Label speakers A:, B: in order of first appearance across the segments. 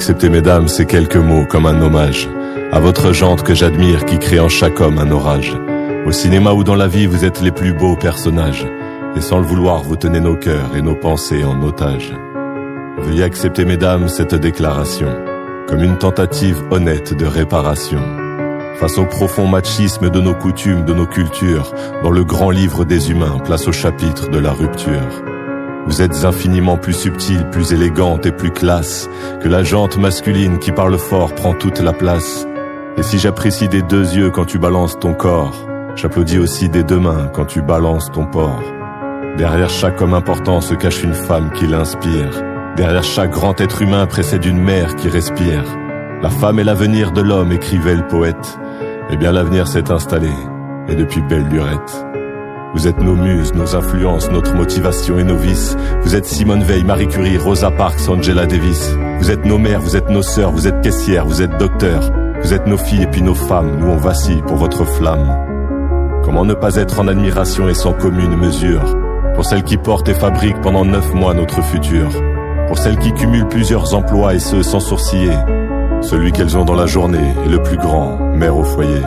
A: Accepter, mesdames, ces quelques mots comme un hommage à votre jante que j'admire qui crée en chaque homme un orage. Au cinéma ou dans la vie, vous êtes les plus beaux personnages. Et sans le vouloir, vous tenez nos cœurs et nos pensées en otage. Veuillez accepter, mesdames, cette déclaration comme une tentative honnête de réparation. Face au profond machisme de nos coutumes, de nos cultures, dans le grand livre des humains, place au chapitre de la rupture. Vous êtes infiniment plus subtile, plus élégante et plus classe que la jante masculine qui parle fort prend toute la place. Et si j'apprécie des deux yeux quand tu balances ton corps, j'applaudis aussi des deux mains quand tu balances ton porc. Derrière chaque homme important se cache une femme qui l'inspire. Derrière chaque grand être humain précède une mère qui respire. La femme est l'avenir de l'homme, écrivait le poète. Eh bien l'avenir s'est installé, et depuis belle lurette. Vous êtes nos muses, nos influences, notre motivation et nos vices. Vous êtes Simone Veil, Marie Curie, Rosa Parks, Angela Davis. Vous êtes nos mères, vous êtes nos sœurs, vous êtes caissières, vous êtes docteurs. Vous êtes nos filles et puis nos femmes, nous on vacille pour votre flamme. Comment ne pas être en admiration et sans commune mesure? Pour celles qui portent et fabriquent pendant neuf mois notre futur pour celles qui cumulent plusieurs emplois et ce sans sourciller. Celui qu'elles ont dans la journée est le plus grand, mère au foyer.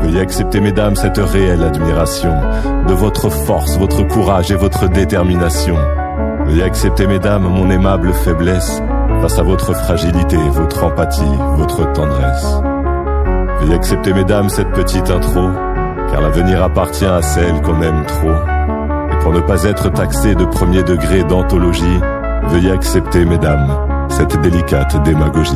A: Veuillez accepter, mesdames, cette réelle admiration de votre force, votre courage et votre détermination. Veuillez accepter, mesdames, mon aimable faiblesse face à votre fragilité, votre empathie, votre tendresse. Veuillez accepter, mesdames, cette petite intro, car l'avenir appartient à celle qu'on aime trop. Et pour ne pas être taxé de premier degré d'anthologie, Veuillez accepter, mesdames, cette délicate démagogie.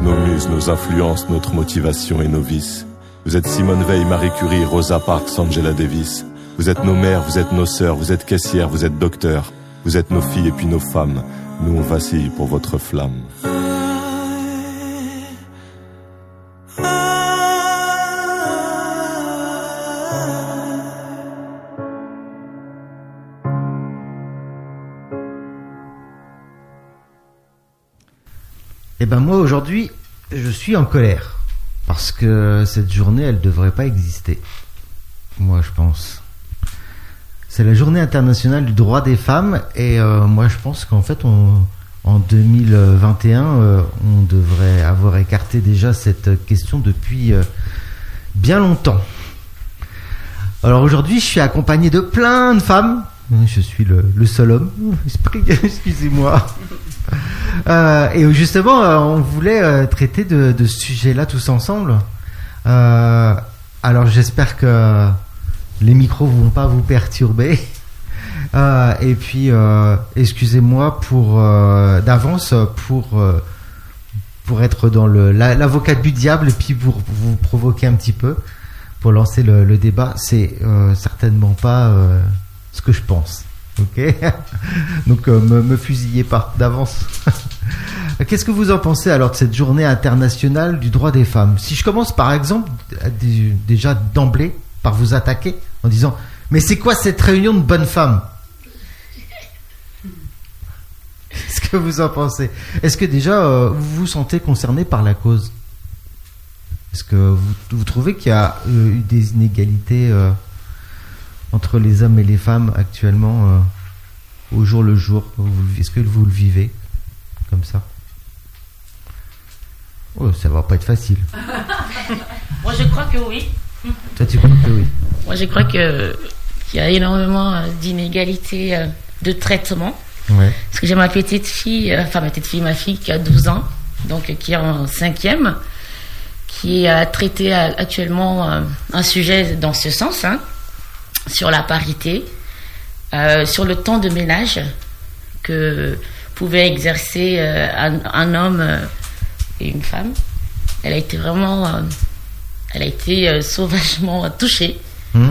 A: Nos muses, nos influences, notre motivation et nos vices. Vous êtes Simone Veil, Marie Curie, Rosa Parks, Angela Davis. Vous êtes nos mères, vous êtes nos sœurs, vous êtes caissières, vous êtes docteurs. Vous êtes nos filles et puis nos femmes. Nous on vacille pour votre flamme.
B: Eh ben moi aujourd'hui, je suis en colère parce que cette journée, elle devrait pas exister. Moi, je pense. C'est la journée internationale du droit des femmes et euh, moi, je pense qu'en fait, en 2021, euh, on devrait avoir écarté déjà cette question depuis euh, bien longtemps. Alors aujourd'hui, je suis accompagné de plein de femmes. Je suis le, le seul homme. Excusez-moi. Euh, et justement, euh, on voulait euh, traiter de, ce sujet-là tous ensemble. alors j'espère que les micros vont pas vous perturber. et puis, excusez-moi pour d'avance pour pour être dans le l'avocat du diable et puis pour, vous provoquer un petit peu pour lancer le, le débat. C'est certainement pas ce que je pense. Ok Donc euh, me, fusillez pas d'avance. Qu'est-ce que vous en pensez alors de cette journée internationale du droit des femmes? Si je commence par exemple déjà d'emblée par vous attaquer en disant mais c'est quoi cette réunion de bonnes femmes? Qu'est-ce que vous en pensez? Est-ce que déjà euh, vous vous sentez concerné par la cause? Est-ce que vous, vous trouvez qu'il y a euh, eu des inégalités entre les hommes et les femmes actuellement euh, au jour le jour Est-ce que vous le vivez comme ça? Oh, ça va pas être facile.
C: Moi, je crois que oui.
B: Toi, tu crois que oui?
C: Moi, je crois que qu'il y a énormément euh, d'inégalités euh, de traitement. Parce que j'ai ma petite fille, enfin ma petite fille, ma fille qui a 12 ans, donc qui est en cinquième, qui a traité actuellement un sujet dans ce sens. Hein sur la parité, euh, sur le temps de ménage que pouvait exercer euh, un, homme euh, et une femme. Elle a été vraiment, elle a été sauvagement touchée. Mmh.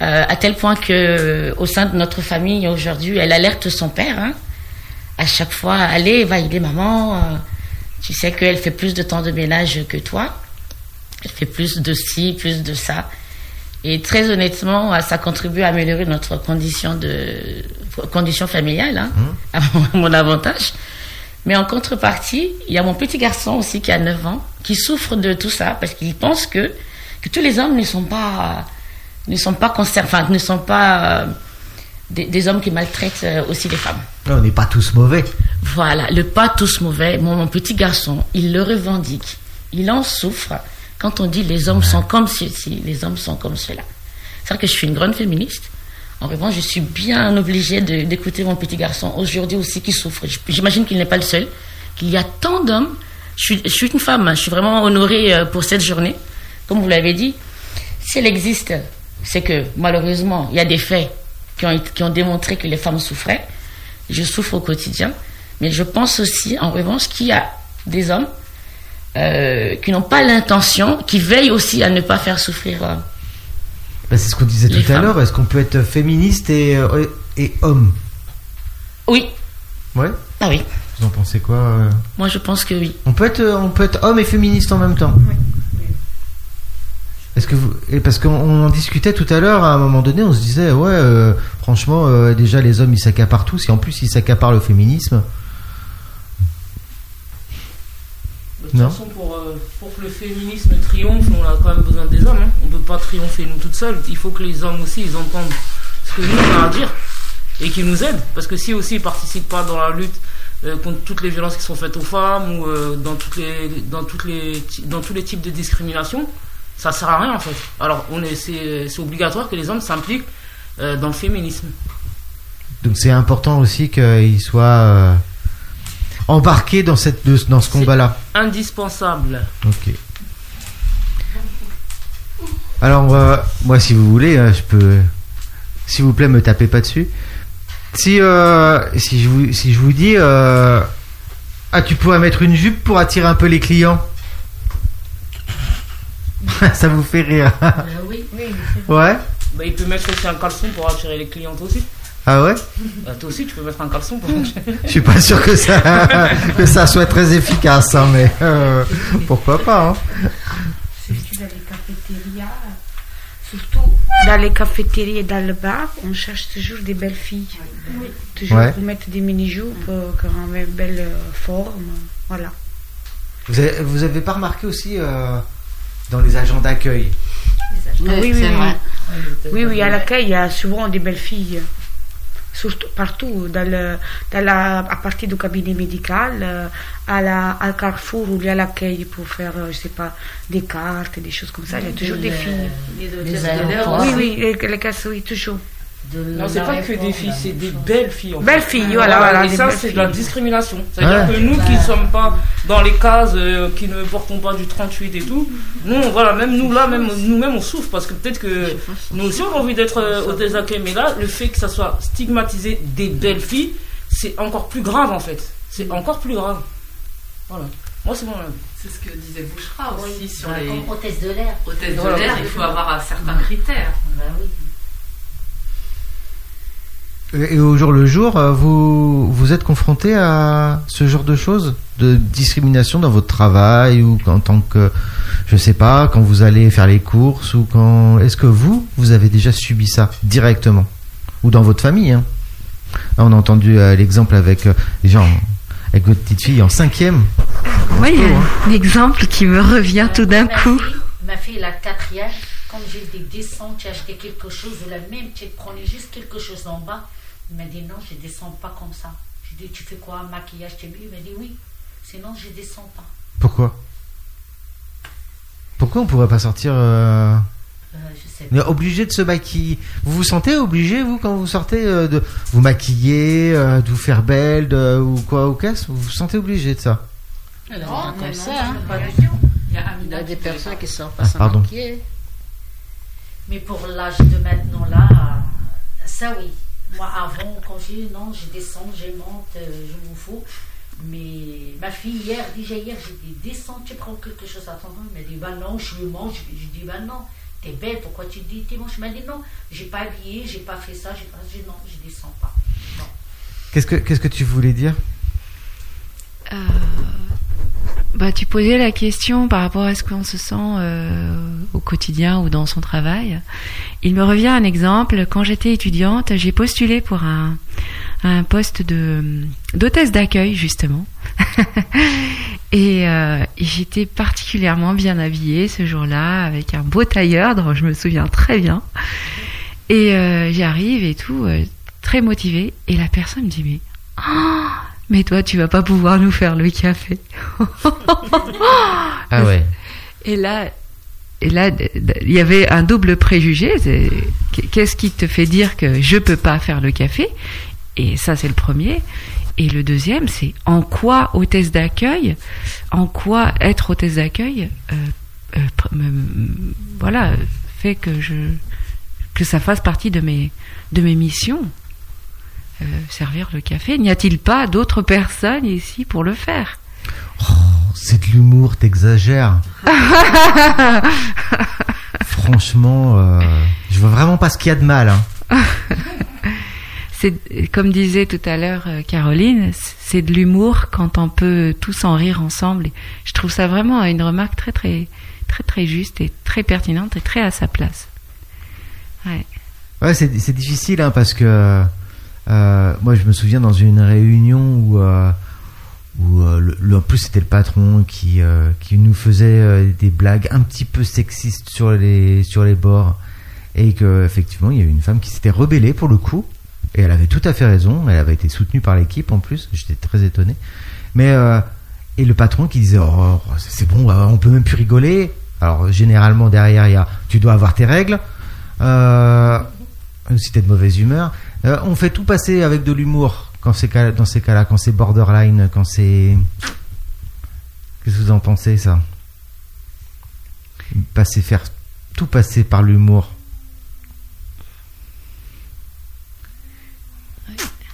C: à tel point que au sein de notre famille aujourd'hui, elle alerte son père. Hein. à chaque fois, allez, va aider maman. tu sais qu'elle fait plus de temps de ménage que toi. elle fait plus de ci, plus de ça. Et très honnêtement, ça contribue à améliorer notre condition de condition familiale, hein, mmh. à mon, avantage. Mais en contrepartie, il y a mon petit garçon aussi qui a 9 ans, qui souffre de tout ça parce qu'il pense que, que tous les hommes ne sont pas ne sont pas enfin, ne sont pas euh, des, hommes qui maltraitent euh, aussi les femmes.
B: On n'est pas tous mauvais.
C: Voilà, le pas tous mauvais. Mon, petit garçon, il le revendique. Il en souffre quand on dit les hommes sont comme ceci, les hommes sont comme cela. C'est vrai que je suis une grande féministe. En revanche, je suis bien obligée d'écouter mon petit garçon aujourd'hui aussi qui souffre. J'imagine qu'il n'est pas le seul, qu'il y a tant d'hommes. Je, suis, une femme, je suis vraiment honorée euh, pour cette journée. Comme vous l'avez dit, si elle existe, c'est que malheureusement, il y a des faits qui ont démontré que les femmes souffraient. Je souffre au quotidien. Mais je pense aussi, en revanche, qu'il y a des hommes euh, qui n'ont pas l'intention, qui veillent aussi à ne pas faire souffrir. Euh,
B: c'est ce qu'on disait tout à l'heure. Est-ce qu'on peut être féministe et, euh, et homme?
C: Oui.
B: Ouais
C: Ah oui.
B: Vous en pensez quoi
C: Moi, je pense que oui.
B: On peut être, on peut être homme et féministe en même temps. Oui. Est-ce que vous et parce qu'on en discutait tout à l'heure à un moment donné, on se disait ouais, euh, franchement, euh, déjà les hommes ils s'accaparent tous et en plus ils s'accaparent le féminisme.
D: De toute façon, pour, euh, pour, que le féminisme triomphe, on a quand même besoin des hommes. Hein. On ne peut pas triompher nous toutes seules. Il faut que les hommes aussi ils entendent ce que nous on a à dire et qu'ils nous aident. Parce que si aussi ils participent pas dans la lutte contre toutes les violences qui sont faites aux femmes ou dans toutes les dans toutes les dans tous les types de discrimination, ça sert à rien en fait. Alors on est, c'est, obligatoire que les hommes s'impliquent euh, dans le féminisme.
B: Donc c'est important aussi qu'ils soient euh, embarqués dans, cette, dans ce combat-là.
D: Indispensable.
B: Ok. Alors euh, moi si vous voulez, je peux, s'il vous plaît, me tapez pas dessus. Si si je vous si je vous dis ah tu pourrais mettre une jupe pour attirer un peu les clients? ça vous fait rire
C: euh, Oui, oui.
B: Ouais
D: bah, Il peut mettre aussi un caleçon pour attirer les clientes aussi.
B: Ah ouais
D: bah, Toi aussi, tu peux mettre un caleçon pour
B: Je suis pas sûr que ça, que ça soit très efficace, hein, mais euh, pourquoi pas. Hein.
E: Surtout dans les cafétérias, surtout dans les cafétérias et dans le bar, on cherche toujours des belles filles. Toujours pour mettre des mini-jupes, euh, qui ont une belle forme. Voilà.
B: Vous avez, vous avez pas remarqué aussi dans les agents d'accueil?
E: Oui, oui, oui, oui. Oui, à l'accueil, il y a souvent des belles filles. Surtout partout, dans le, dans la, à partir du cabinet médical, euh, à la, à Carrefour où il y a l'accueil pour faire, euh, je sais pas, des cartes, des choses comme ça. Il y a toujours des filles. Oui, oui, les, les casses, oui, toujours.
D: Non, c'est pas que des filles, c'est des belles filles.
E: Belles filles, voilà. voilà,
D: et ça, c'est de la discrimination. C'est-à-dire que nous qui ne sommes pas dans les cases, euh, qui ne portons pas du 38 et tout, nous, voilà, même nous là, même nous-mêmes, on souffre parce que peut-être que nous aussi on a envie d'être euh, au mais là, le fait que ça soit stigmatisé des belles filles, c'est encore plus grave en fait. C'est encore plus grave. Voilà. Moi, c'est mon avis.
F: C'est ce que disait Bouchera aussi sur les.
C: hôtesse de l'air.
F: Hôtesse de l'air, il faut avoir certains critères.
C: Bah oui.
B: Et au jour le jour, euh, vous, vous êtes confronté à ce genre de choses De discrimination dans votre travail ou en tant que, je sais pas, quand vous allez faire les courses ou quand. Est-ce que vous, vous avez déjà subi ça directement Ou dans votre famille hein? On a entendu euh, l'exemple avec euh, gens, avec votre petite fille en cinquième.
E: Oui, il y a hein. un exemple qui me revient tout d'un coup.
C: ma fille, la quatrième, quand j'ai des descentes, tu acheté quelque chose, ou la même, tu prenais juste quelque chose en bas il m'a dit non, je ne descends pas comme ça. Je lui ai dit, tu fais quoi, maquillage, tu Il m'a dit oui, sinon je ne descends pas.
B: Pourquoi? Pourquoi on ne pourrait pas sortir euh...
C: Euh, je sais pas.
B: Obligé de se maquiller. Vous vous sentez obligé, vous, quand vous sortez, euh, de vous maquiller, euh, de vous faire belle, de, ou quoi, ou qu'est-ce? Vous vous sentez obligé de ça?
C: Non, comme ça. Hein.
F: Il y a,
C: des personnes qui ne sont pas ah, maquiller. Mais pour l'âge de maintenant, là, ça oui. Moi, avant, quand j'ai non, je descends, je monte, euh, je m'en fous. Mais ma fille, hier, déjà hier, j'ai dit, descends, tu prends quelque chose à ton Elle m'a dit, bah non, je mange. Je dis, bah non, t'es belle, pourquoi tu dis, t'es moche Elle m'a dit, non, j'ai pas habillé, j'ai pas fait ça, j'ai pas, non, je descends pas.
B: Qu'est-ce que, qu'est-ce que tu voulais dire
E: euh,
G: bah, tu posais la question par rapport à ce qu'on se sent euh, au quotidien ou dans son travail. Il me revient un exemple. Quand j'étais étudiante, j'ai postulé pour un, un poste de d'hôtesse d'accueil justement. et euh, j'étais particulièrement bien habillée ce jour-là avec un beau tailleur, dont je me souviens très bien. Et euh, j'arrive et tout, euh, très motivée. Et la personne me dit mais oh, mais toi, tu vas pas pouvoir nous faire le café.
B: ah ouais.
G: Et là, et là, il y avait un double préjugé. Qu'est-ce qui te fait dire que je peux pas faire le café? Et ça, c'est le premier. Et le deuxième, c'est en quoi hôtesse d'accueil, en quoi être hôtesse d'accueil, euh, euh, voilà, fait que je que ça fasse partie de mes de mes missions. Euh, servir le café. N'y a-t-il pas d'autres personnes ici pour le faire?
B: Oh, C'est de l'humour, t'exagères. Franchement, euh, je vois vraiment pas ce qu'il y a de mal. Hein.
G: c'est comme disait tout à l'heure euh, Caroline, c'est de l'humour quand on peut tous en rire ensemble. je trouve ça vraiment une remarque très très très très juste et très pertinente et très à sa place.
B: Ouais. Ouais, c'est difficile hein, parce que euh, moi, je me souviens dans une réunion où, euh, euh, en plus c'était le patron qui, qui nous faisait des blagues un petit peu sexistes sur les, sur les bords. Et qu'effectivement, il y a eu une femme qui s'était rebellée pour le coup. Et elle avait tout à fait raison. Elle avait été soutenue par l'équipe en plus. J'étais très étonné. Mais et le patron qui disait oh, c'est bon, on peut même plus rigoler. Alors généralement derrière il y a tu dois avoir tes règles. Euh, si t'es de mauvaise humeur. Euh, on fait tout passer avec de l'humour quand c'est dans ces cas-là, quand c'est borderline, quand c'est. Qu'est-ce que vous en pensez, ça? Passer, faire tout passer par l'humour.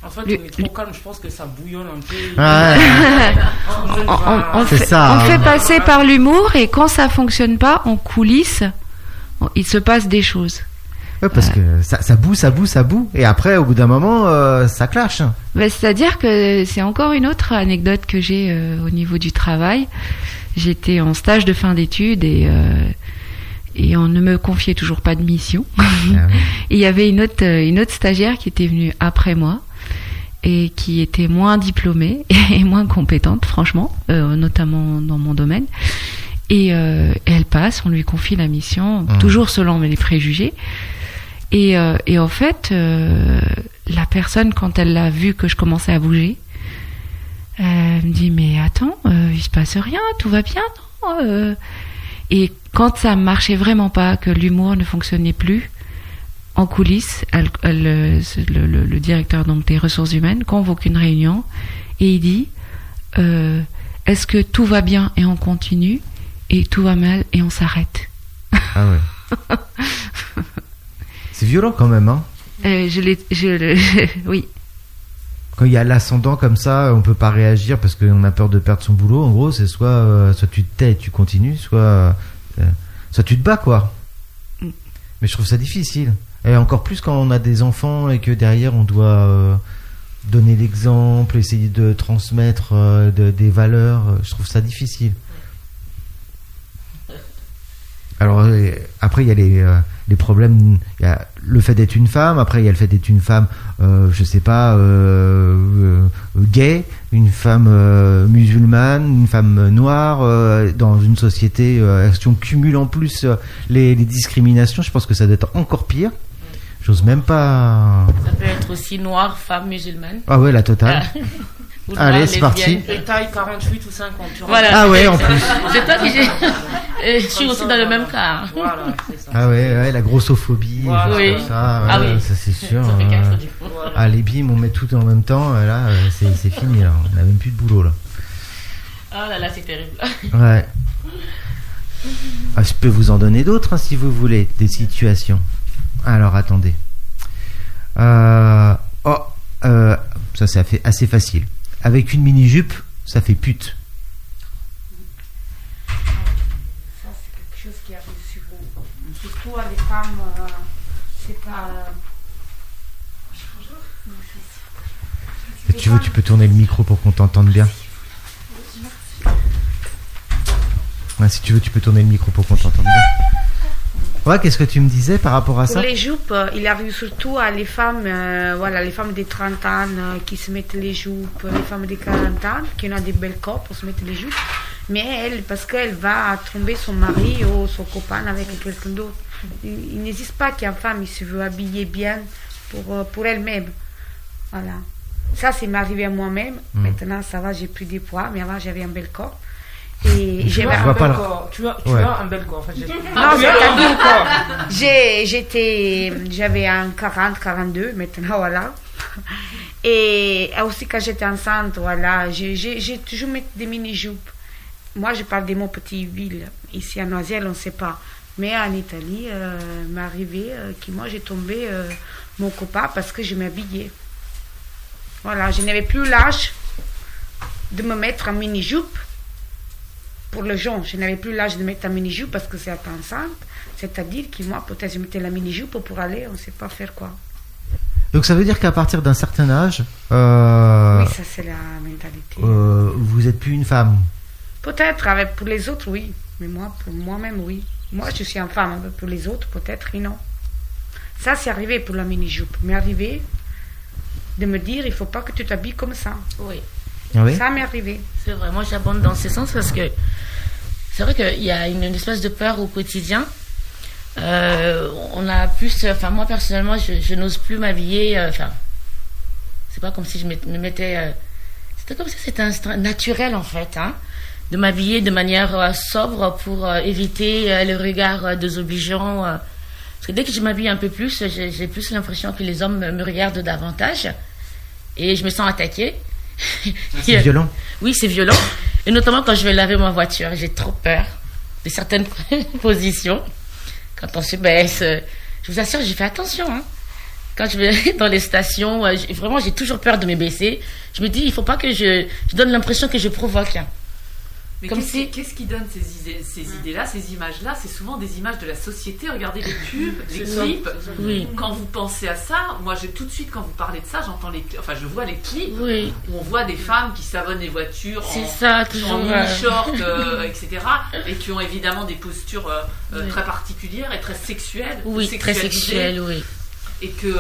D: En fait, on est trop calme, je pense que ça bouillonne un peu.
G: on, fait, ça, on fait passer par l'humour et quand ça fonctionne pas, en coulisses, il se passe des choses
B: parce que ça, ça boue, ça boue, ça boue. Et après, au bout d'un moment, euh, ça clash.
G: Bah, c'est-à-dire que c'est encore une autre anecdote que j'ai euh, au niveau du travail. J'étais en stage de fin d'études et, euh, et on ne me confiait toujours pas de mission. Ah et il y avait une autre, une autre stagiaire qui était venue après moi et qui était moins diplômée et moins compétente, franchement, notamment dans mon domaine. Et elle passe, on lui confie la mission, mmh. toujours selon les préjugés. Et, euh, et en fait, euh, la personne, quand elle l'a vu que je commençais à bouger, elle me dit mais attends, euh, il se passe rien, tout va bien, non Et quand ça marchait vraiment pas, que l'humour ne fonctionnait plus, en coulisses, elle, le, le, directeur donc des ressources humaines convoque une réunion et il dit est-ce que tout va bien et on continue et tout va mal et on s'arrête.
B: Ah ouais. C'est violent quand même, hein
G: euh, Je l'ai. oui.
B: Quand il y a l'ascendant comme ça, on peut pas réagir parce qu'on a peur de perdre son boulot. En gros, c'est soit, euh, soit tu te tais et tu continues, soit, euh, soit tu te bats, quoi. Mm. Mais je trouve ça difficile. Et encore plus quand on a des enfants et que derrière on doit donner l'exemple, essayer de transmettre des valeurs. Je trouve ça difficile. Alors après il y a les les problèmes. Il y a le fait d'être une femme, après il y a le fait d'être une femme, euh, je sais pas, euh, euh gay, une femme euh, musulmane, une femme noire, dans une société, si on cumule en plus les, les, discriminations, je pense que ça doit être encore pire. J'ose même pas.
C: Ça peut être aussi noire, femme musulmane.
B: Ah ouais, la totale. Allez, c'est parti.
D: Et taille 48 ou 50.
B: Voilà. Ah ouais, en plus.
C: C'est toi qui j'ai. Je suis aussi dans le même cas. Voilà,
B: c'est ça. Ah ouais, ouais la grossophobie. Voilà. Oui. Ça, ah oui. ça c'est sûr. Ça fait euh... Allez, bim, on met tout en même temps. Là, euh, c'est fini. Là. On n'a même plus de boulot là.
C: Ah là là, c'est terrible.
B: Ouais. Ah, je peux vous en donner d'autres hein, si vous voulez, des situations. Alors attendez. Euh... Oh, euh... ça c'est assez facile. Avec une mini-jupe, ça fait pute.
E: Ça, c'est quelque chose qui arrive souvent. Surtout à les femmes, euh, c'est pas.
B: tu veux, tu peux tourner le micro pour qu'on t'entende bien. si tu veux, tu peux tourner le micro pour qu'on t'entende bien. Ouais, qu'est-ce que tu me disais par rapport à
E: Pour
B: ça
E: les jupes, euh, il arrive surtout à les femmes, euh, voilà, les femmes de 30 ans euh, qui se mettent les jupes, les femmes de 40 ans qui ont des belles corps pour se mettre les jupes. Mais elle, parce qu'elle va tromper son mari ou son copain avec quelqu'un d'autre. Il, n'existe pas qu'une femme il se veut habiller bien pour, pour elle-même. Voilà. Ça, c'est m'arrivé à moi-même. Mm. Maintenant, ça va, j'ai pris des poids, mais avant, j'avais un bel corps.
D: Et j'avais un bel corps. Tu as, tu as un bel corps.
E: non, corps. J'étais, j'avais un 40, 42, maintenant, voilà. Et aussi, quand j'étais enceinte, voilà, j'ai toujours mis des mini-jupes. Moi, je parle de mon petit ville. Ici, à Noiselle, on ne sait pas. Mais en Italie, euh, m'est arrivé euh, que moi, j'ai tombé euh, mon copain parce que je m'habillais. Voilà, je n'avais plus l'âge de me mettre en mini-jupe pour le gens, je n'avais plus l'âge de mettre un mini-jupe parce que c'est enceinte. C'est-à-dire que moi, peut-être, je mettais la mini-jupe pour aller, on ne sait pas faire quoi.
B: Donc ça veut dire qu'à partir d'un certain âge. Euh,
E: oui, ça c'est la mentalité.
B: Euh, vous n'êtes plus une femme
E: Peut-être, avec pour les autres, oui. Mais moi, pour moi-même, oui. Moi, je suis une femme, pour les autres, peut-être, non. Ça, c'est arrivé pour la mini-jupe. Mais arrivé de me dire, il faut pas que tu t'habilles comme ça.
C: Oui.
B: Ah
E: ça m'est arrivé.
C: C'est vrai, moi j'abonde dans ce sens parce que c'est vrai qu'il y a une, espèce de peur au quotidien. Euh, on a plus, enfin moi personnellement, je, n'ose plus m'habiller. Euh, enfin, c'est pas comme si je me mettais. Euh, c'était comme si c'était un naturel en fait, hein, de m'habiller de manière sobre pour éviter le regard désobligeant. parce que dès que je m'habille un peu plus, j'ai plus l'impression que les hommes me regardent davantage et je me sens attaquée.
B: C'est violent.
C: Oui, c'est violent. Et notamment quand je vais laver ma voiture, j'ai trop peur de certaines positions. Quand on se baisse, je vous assure, j'ai fait attention. Hein. Quand je vais dans les stations, euh, vraiment, j'ai toujours peur de me baisser. Je me dis, il faut pas que je, je donne l'impression que je provoque. Hein.
F: Mais qu'est-ce qui, donne ces, idées, ces mm. idées-là, ces images-là C'est souvent des images de la société. Regardez les pubs, les clips. Oui. Quand vous pensez à ça, moi, j'ai tout de suite, quand vous parlez de ça, j'entends les, enfin, je vois les clips
C: oui.
F: où on voit des femmes qui savonnent les voitures
C: en, ça,
F: en mini-short, euh, etc. Et qui ont évidemment des postures euh, très particulières et très sexuelles.
C: Oui, très sexuelles, oui.
F: Et que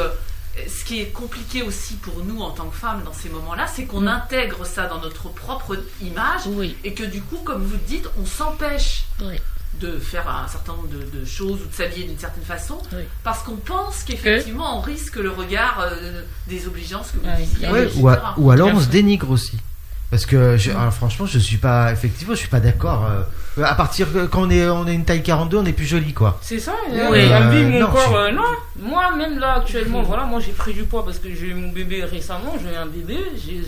F: ce qui est compliqué aussi pour nous en tant que femmes dans ces moments-là, c'est qu'on mm. intègre ça dans notre propre image et que du coup, comme vous le dites, on s'empêche de faire un certain nombre de, choses ou de s'habiller d'une certaine façon parce qu'on pense qu'effectivement on risque le regard euh, désobligeant, ce que vous disiez.
B: ou, ou, alors on se dénigre aussi. Parce que je, franchement, je suis pas, effectivement, je suis pas d'accord. Euh, à partir quand on est, on est une taille 42, on est plus joli, quoi.
D: C'est ça. Oui. Euh, mon non, corps, euh, non. Moi, même là, actuellement, voilà, moi j'ai pris du poids parce que j'ai eu mon bébé récemment. J'ai eu un bébé.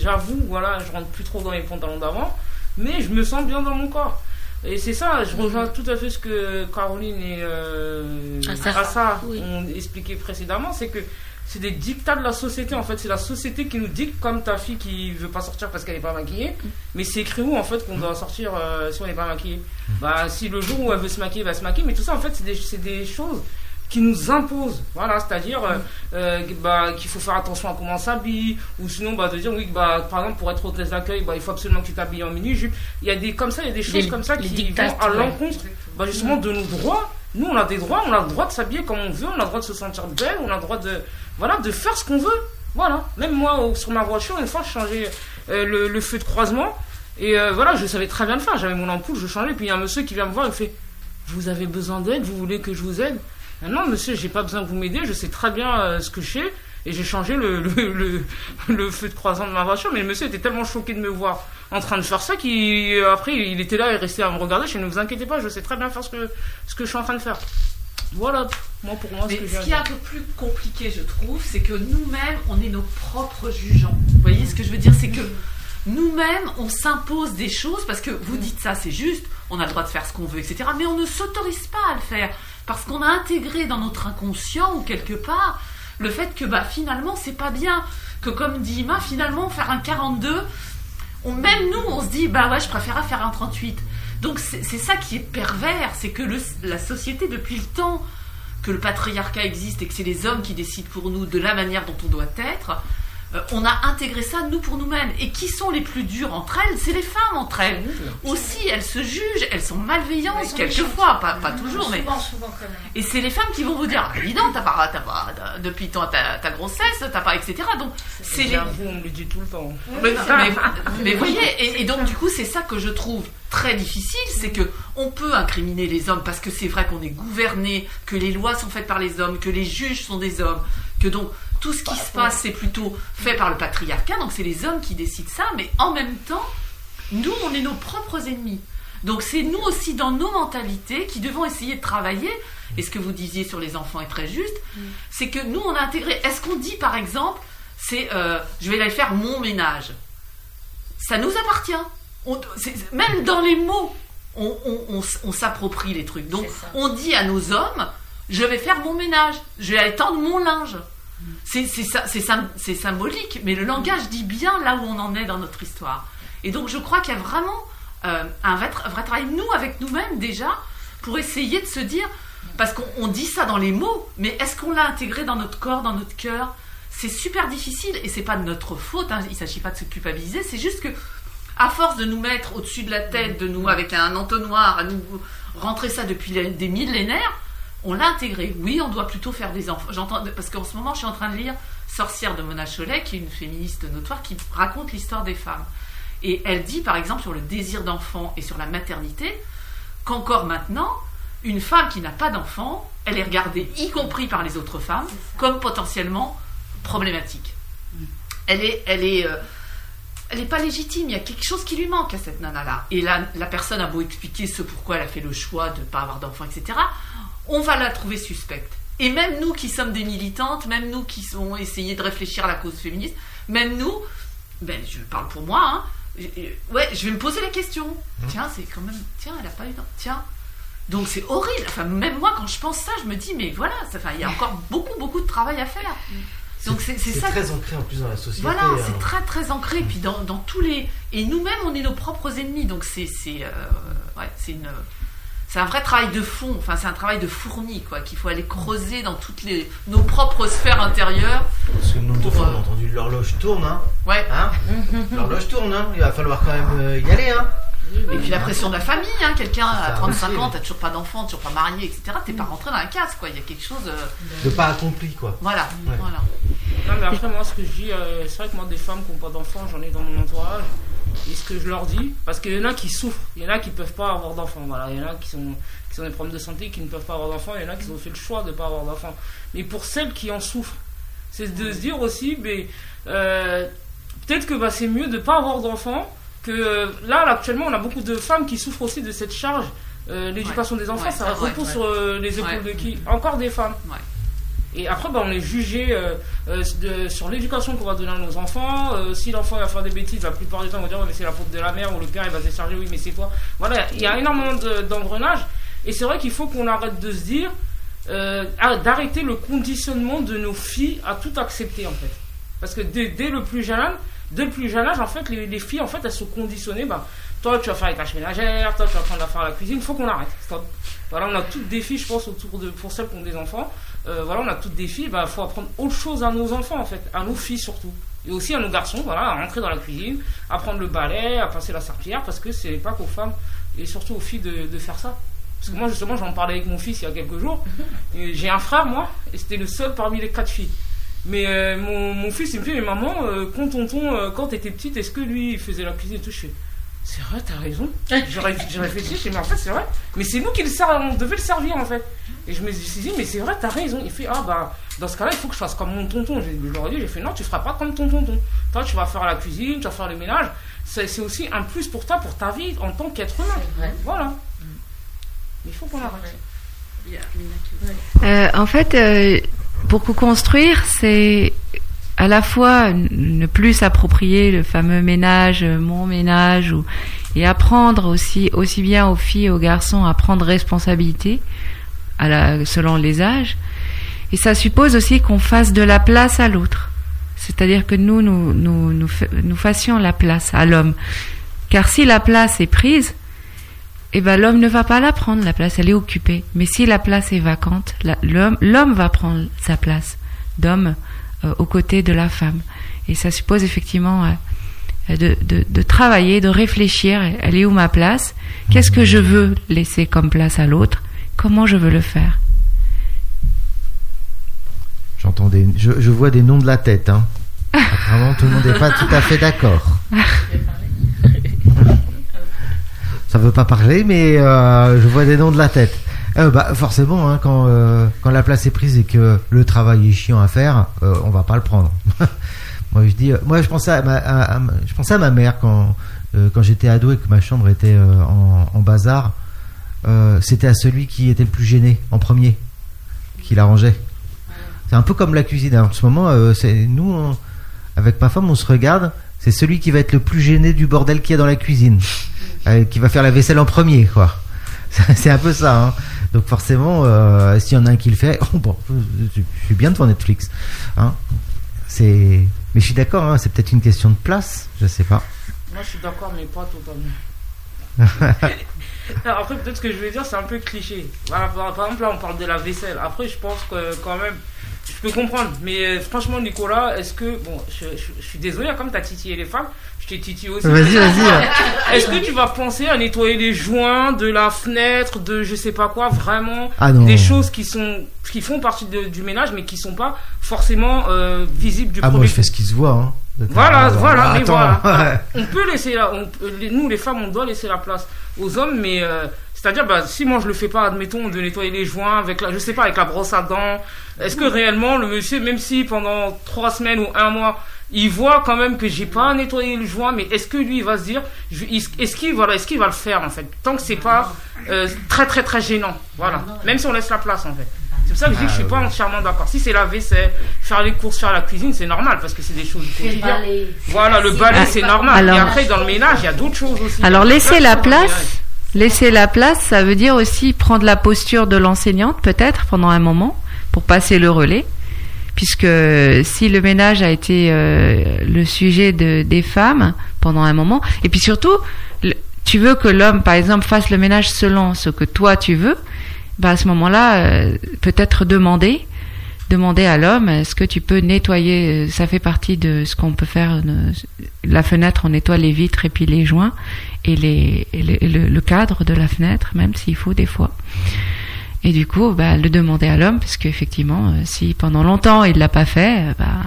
D: J'avoue, voilà, je rentre plus trop dans les pantalons d'avant, mais je me sens bien dans mon corps. Et c'est ça, je rejoins tout à fait ce que Caroline et euh, Assa ont expliqué précédemment, c'est que c'est des dictats de la société en fait. C'est la société qui nous dicte, comme ta fille qui veut pas sortir parce qu'elle n'est pas maquillée. Mais c'est écrit où en fait qu'on doit sortir euh, si on n'est pas maquillé? Bah, si le jour où elle veut se maquiller, elle va se maquiller. Mais tout ça en fait, c'est des, des, choses qui nous imposent. Voilà, c'est-à-dire euh, euh, bah, qu'il faut faire attention à comment on s'habille. Ou sinon, bah, de dire, oui, bah, par exemple, pour être hôtesse d'accueil, bah, il faut absolument que tu t'habilles en mini-jupe. Il y a des, comme ça, il y a des choses comme ça qui vont à l'encontre bah, justement de nos droits. Nous, on a des droits, on a le droit de s'habiller comme on veut, on a le droit de se sentir belle, on a le droit de voilà, de faire ce qu'on veut. Voilà. Même moi, sur ma voiture, une fois, je changeais euh, le, feu de croisement. Et euh, voilà, je savais très bien le faire. J'avais mon ampoule, je changeais. Puis il y a un monsieur qui vient me voir, il fait Vous avez besoin d'aide? Vous voulez que je vous aide Non, monsieur, j'ai pas besoin que vous m'aidiez. Je sais très bien euh, ce que je sais. Et j'ai changé le, le, feu de croisement de ma voiture. Mais le monsieur était tellement choqué de me voir en train de faire ça qu'après, il était là et restait à me regarder. Je ne vous inquiétez pas, je sais très bien faire ce que, ce que je suis en train de faire. Voilà, moi pour moi.
F: Mais ce, qui est un peu plus compliqué, je trouve, c'est que nous-mêmes, on est nos propres jugeants. Vous voyez ce que je veux dire? C'est que nous-mêmes, on s'impose des choses parce que vous dites ça, c'est juste, on a le droit de faire ce qu'on veut, etc. Mais on ne s'autorise pas à le faire parce qu'on a intégré dans notre inconscient ou quelque part le fait que bah, finalement, c'est pas bien. Que comme dit Ima, finalement, faire un 42, on, même nous, on se dit, bah ouais, je préfère faire un 38. Donc c'est ça qui est pervers, c'est que la société, depuis le temps que le patriarcat existe et que c'est les hommes qui décident pour nous de la manière dont on doit être, euh, on a intégré ça nous pour nous-mêmes. Et qui sont les plus dures entre elles? C'est les femmes entre elles. Aussi, elles se jugent, elles sont malveillantes quelquefois, pas, pas toujours, mais. Et c'est les femmes qui vont vous dire, ah, évident, t'as pas, t'as pas, depuis ta, ta, grossesse, t'as pas, etc. Donc
D: c'est les. Vous, on le dit tout le temps.
F: Mais, mais, vous voyez, et, donc du coup, c'est ça que je trouve très difficile, c'est que on peut incriminer les hommes parce que c'est vrai qu'on est gouverné, que les lois sont faites par les hommes, que les juges sont des hommes, que donc tout ce qui se passe, c'est plutôt fait par le patriarcat, donc c'est les hommes qui décident ça, mais en même temps, nous, on est nos propres ennemis. Donc c'est nous aussi dans nos mentalités qui devons essayer de travailler. Et ce que vous disiez sur les enfants est très juste, mm. c'est que nous, on a intégré. Est-ce qu'on dit par exemple, c'est euh, je vais aller faire mon ménage? Ça nous appartient. même dans les mots, on, s'approprie les trucs. Donc on dit à nos hommes, je vais faire mon ménage, je vais aller tendre mon linge. C'est symbolique, mais le langage dit bien là où on en est dans notre histoire. Et donc je crois qu'il y a vraiment euh, un vrai, travail, nous, avec nous-mêmes déjà, pour essayer de se dire, parce qu'on dit ça dans les mots, mais est-ce qu'on l'a intégré dans notre corps, dans notre cœur? C'est super difficile et c'est pas de notre faute, hein. il ne s'agit pas de se culpabiliser, c'est juste que à force de nous mettre au-dessus de la tête, de nous avec un entonnoir, à nous rentrer ça depuis des millénaires, on l'a intégré. Oui, on doit plutôt faire des enfants. J'entends parce qu'en ce moment, je suis en train de lire Sorcière de Mona Cholet, qui est une féministe notoire, qui raconte l'histoire des femmes. Et elle dit, par exemple, sur le désir d'enfant et sur la maternité, qu'encore maintenant, une femme qui n'a pas d'enfant, elle est regardée, y compris par les autres femmes, comme potentiellement problématique. Elle est, elle est, euh, elle n'est pas légitime. Il y a quelque chose qui lui manque à cette nana-là. Et la, la personne a beau expliquer ce pourquoi elle a fait le choix de ne pas avoir d'enfant, etc on va la trouver suspecte. Et même nous qui sommes des militantes, même nous qui avons essayé de réfléchir à la cause féministe, même nous, ben je parle pour moi, hein, ouais, je vais me poser la question. Mmh. Tiens, c'est quand même, tiens, elle a pas eu d'enfant. Tiens. Donc c'est horrible. Enfin, même moi, quand je pense ça, je me dis, mais voilà, enfin, il y a encore beaucoup, beaucoup de travail à faire.
B: Donc c'est ça. très ancré en plus dans la société.
F: Voilà, c'est hein. très très ancré. Puis dans, tous les et nous-mêmes, on est nos propres ennemis. Donc c'est c'est euh, ouais, c'est une c'est un vrai travail de fond, enfin c'est un travail de fourmi quoi, qu'il faut aller creuser dans toutes les nos propres sphères intérieures.
B: Parce que de fois on a entendu l'horloge tourne, hein.
F: Ouais.
B: Hein l'horloge tourne, hein. Il va falloir quand même euh, y aller, hein.
F: Et puis la pression de la famille, hein. quelqu'un à 35 ans, t'as toujours pas d'enfant, toujours pas marié, etc. T'es pas rentré dans la case, quoi. Il y a quelque chose euh,
B: de pas accompli, quoi.
F: Voilà, voilà.
D: Non, mais après moi, ce que je dis, euh, c'est vrai que moi, des femmes qui n'ont pas d'enfants, j'en ai dans mon entourage. Et ce que je leur dis, parce qu'il y en a qui souffrent, il y en a qui ne peuvent pas avoir d'enfants, voilà, il y en a qui sont, qui ont des problèmes de santé, qui ne peuvent pas avoir d'enfants, il y en a qui ont fait le choix de ne pas avoir d'enfants. Mais pour celles qui en souffrent, c'est de se dire aussi, mais, euh, peut-être que bah, c'est mieux de ne pas avoir d'enfants, que euh, là, actuellement, on a beaucoup de femmes qui souffrent aussi de cette charge. Euh, l'éducation des enfants, ça repose sur les épaules de qui? Encore des femmes. Et après, bah, on est jugé euh, euh, sur l'éducation qu'on va donner à nos enfants. Euh, si l'enfant va faire des bêtises, la plupart du temps, on va dire mais c'est la faute de la mère ou le père, il va se charger, oui, mais c'est toi. Voilà, il y a énormément d'engrenages. Et c'est vrai qu'il faut qu'on arrête de se dire, d'arrêter le conditionnement de nos filles à tout accepter, en fait. Parce que dès, le plus jeune âge, dès le plus jeune âge, en fait, les, filles, en fait, elles sont conditionnées. Bah, toi, tu vas faire les tâches ménagères, toi, tu vas apprendre à faire la cuisine. Il faut qu'on arrête. Voilà, on a toutes des filles, je pense, autour de, pour celles qui ont des enfants. Euh, voilà, on a toutes des filles, il bah, faut apprendre autre chose à nos enfants en fait, à nos filles surtout. Et aussi à nos garçons, voilà, à rentrer dans la cuisine, à prendre le balai, à passer la serpillière, parce que c'est pas qu'aux femmes, et surtout aux filles de, faire ça. Parce que moi justement, j'en parlais avec mon fils il y a quelques jours. J'ai un frère, moi, et c'était le seul parmi les quatre filles. Mais euh, mon, fils, il me dit, mais maman, euh, quand tonton, quand t'étais petite, est-ce que lui, il faisait la cuisine et tout? Je c'est vrai, t'as raison. J'ai réfléchi, je mais en fait, c'est vrai. Mais c'est nous qui le on devait le servir, en fait. Et je me suis dit, mais c'est vrai, t'as raison. Il fait, ah bah, dans ce cas-là, il faut que je fasse comme mon tonton. Je leur ai dit, j'ai fait, non, tu feras pas comme ton tonton. Toi, tu vas faire la cuisine, tu vas faire le ménage. C'est aussi un plus pour toi, pour ta vie en tant qu'être humain. Voilà. Il faut qu'on arrête.
G: Euh, en fait, euh, pour co-construire, c'est à la fois ne plus s'approprier le fameux ménage, mon ménage, et apprendre aussi, aussi bien aux filles, aux garçons à prendre responsabilité, selon les âges. Et ça suppose aussi qu'on fasse de la place à l'autre. C'est-à-dire que nous nous, nous, nous, nous, fassions la place à l'homme. Car si la place est prise, eh ben l'homme ne va pas la prendre, la place, elle est occupée. Mais si la place est vacante, l'homme, va prendre sa place d'homme aux côtés de la femme. Et ça suppose effectivement de, de, travailler, de réfléchir, elle est où ma place? Qu'est-ce que je veux laisser comme place à l'autre? Comment je veux le faire?
B: J'entends des, je, vois des noms de la tête. Hein. Apparemment, tout le monde n'est pas tout à fait d'accord. Ça veut pas parler, mais euh, je vois des noms de la tête. Euh, bah, forcément, hein, quand, euh, quand la place est prise et que le travail est chiant à faire, on va pas le prendre. Moi, je dis, moi, je pensais à ma, je pensais à ma mère quand, quand j'étais ado et que ma chambre était en, bazar. C'était à celui qui était le plus gêné en premier qui l'arrangeait. C'est un peu comme la cuisine. en ce moment, nous, avec ma femme, on se regarde. C'est celui qui va être le plus gêné du bordel qu'il y a dans la cuisine, qui va faire la vaisselle en premier, quoi. C'est un peu ça. Hein. Donc forcément, s'il y en a un qui le fait, oh, bon, je suis bien devant Netflix. Hein. C'est mais je suis d'accord, hein, c'est peut-être une question de place, je sais pas.
D: Moi je suis d'accord, mais pas totalement. Après, peut-être ce que je vais dire, c'est un peu cliché. par, exemple, là, on parle de la vaisselle. Après, je pense que quand même, je peux comprendre. Mais euh, franchement, Nicolas, est-ce que. Bon, je, suis désolé, comme tu as titillé les femmes, je t'ai titillé aussi.
B: Vas-y, vas-y.
D: est-ce que tu vas penser à nettoyer les joints de la fenêtre, de je sais pas quoi, vraiment ah Des choses qui sont qui font partie du ménage, mais qui sont pas forcément euh, visibles du
B: ah, moi, je fais ce qui se voit, hein.
D: Voilà, voilà, mais voilà. on peut laisser la, nous les femmes, on doit laisser la place aux hommes, mais euh, c'est-à-dire, bah, si moi je le fais pas, admettons, de nettoyer les joints avec la, je sais pas, avec la brosse à dents, est-ce que réellement le monsieur, même si pendant trois semaines ou un mois, il voit quand même que j'ai pas nettoyé le joint, mais est-ce que lui il va se dire, est-ce qu'il voilà, est-ce qu'il va le faire en fait, tant que c'est pas euh, très très très gênant, voilà, même si on laisse la place en fait. C'est pour ça que je dis que je suis pas entièrement d'accord. Si c'est la vaisselle, faire les courses, faire la cuisine, c'est normal parce que c'est des choses du quotidien. Voilà, le balai, c'est normal. Et après, dans le ménage, il y a d'autres choses aussi.
G: Alors, laisser la place, laisser la place, ça veut dire aussi prendre la posture de l'enseignante, peut-être, pendant un moment, pour passer le relais. Puisque si le ménage a été euh, le sujet de, des femmes pendant un moment, et puis surtout, tu veux que l'homme, par exemple, fasse le ménage selon ce que toi tu veux, bah à ce moment-là, euh, peut-être demander, demander à l'homme, est-ce que tu peux nettoyer, euh, ça fait partie de ce qu'on peut faire, la fenêtre, on nettoie les vitres et puis les joints et, les, le, cadre de la fenêtre, même s'il faut des fois. Et du coup, bah, le demander à l'homme, parce qu'effectivement, si pendant longtemps il l'a pas fait, bah,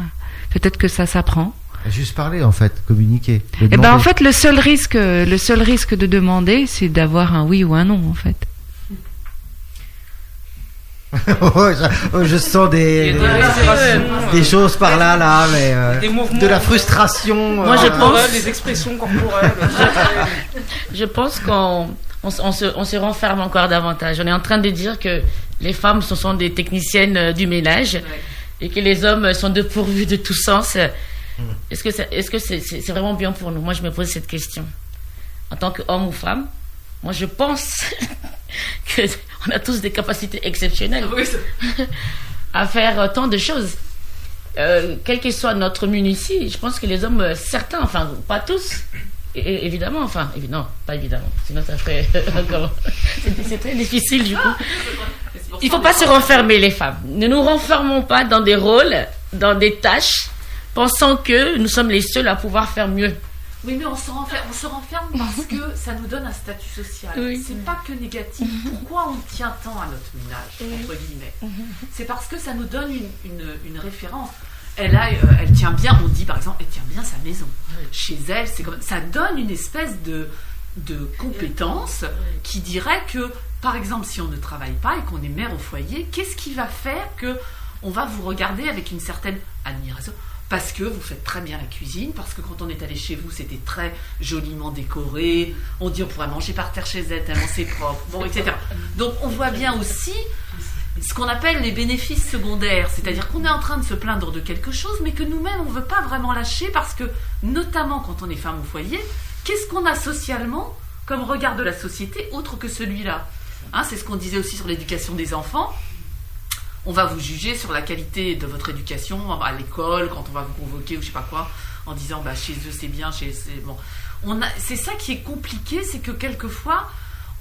G: peut-être que ça s'apprend.
B: Juste parler en fait, communiquer.
G: Et eh ben en fait le seul risque, le seul risque de demander, c'est d'avoir un oui ou un non en fait.
B: Oh, je, sens des, des, choses par là, là, mais euh, de la frustration.
D: Moi, je euh, pense les expressions corporelles.
C: je pense qu'on on, se, on se renferme encore davantage. On est en train de dire que les femmes ce sont des techniciennes euh, du ménage et que les hommes sont dépourvus de tout sens. Hmm. Est-ce que c'est est-ce que c'est vraiment bien pour nous? Moi, je me pose cette question. En tant qu'homme ou femme, moi, je pense que on a tous des capacités exceptionnelles à faire tant de choses. Euh, quelle que soit notre munitie, je pense que les hommes, euh, certains, enfin pas tous, évidemment, enfin, évidemment, pas évidemment, sinon ça ferait c'est très difficile du coup. Il ne faut pas se renfermer les femmes. Ne nous renfermons pas dans des rôles, dans des tâches, pensant que nous sommes les seuls à pouvoir faire mieux.
F: Oui, mais on se renferme, on se renferme parce que ça nous donne un statut social. C'est pas que négatif. Pourquoi on tient tant à notre ménage, entre guillemets C'est parce que ça nous donne une, une, référence. Elle, a, euh, elle tient bien, on dit par exemple, elle tient bien sa maison. Chez elle, c'est comme ça donne une espèce de, de compétence qui dirait que, par exemple, si on ne travaille pas et qu'on est mère au foyer, qu'est-ce qui va faire que on va vous regarder avec une certaine admiration parce que vous faites très bien la cuisine, parce que quand on est allé chez vous, c'était très joliment décoré. On dit on pourrait manger par terre chez elle tellement c'est propre, bon, etc. Donc on voit bien aussi ce qu'on appelle les bénéfices secondaires, c'est-à-dire qu'on est en train de se plaindre de quelque chose, mais que nous-mêmes on ne veut pas vraiment lâcher parce que, notamment quand on est femme au foyer, qu'est-ce qu'on a socialement comme regard de la société autre que celui-là? Hein, C'est ce qu'on disait aussi sur l'éducation des enfants on va vous juger sur la qualité de votre éducation à l'école, quand on va vous convoquer ou je sais pas quoi, en disant bah chez eux c'est bien, chez c'est bon. On a, c'est ça qui est compliqué, c'est que quelquefois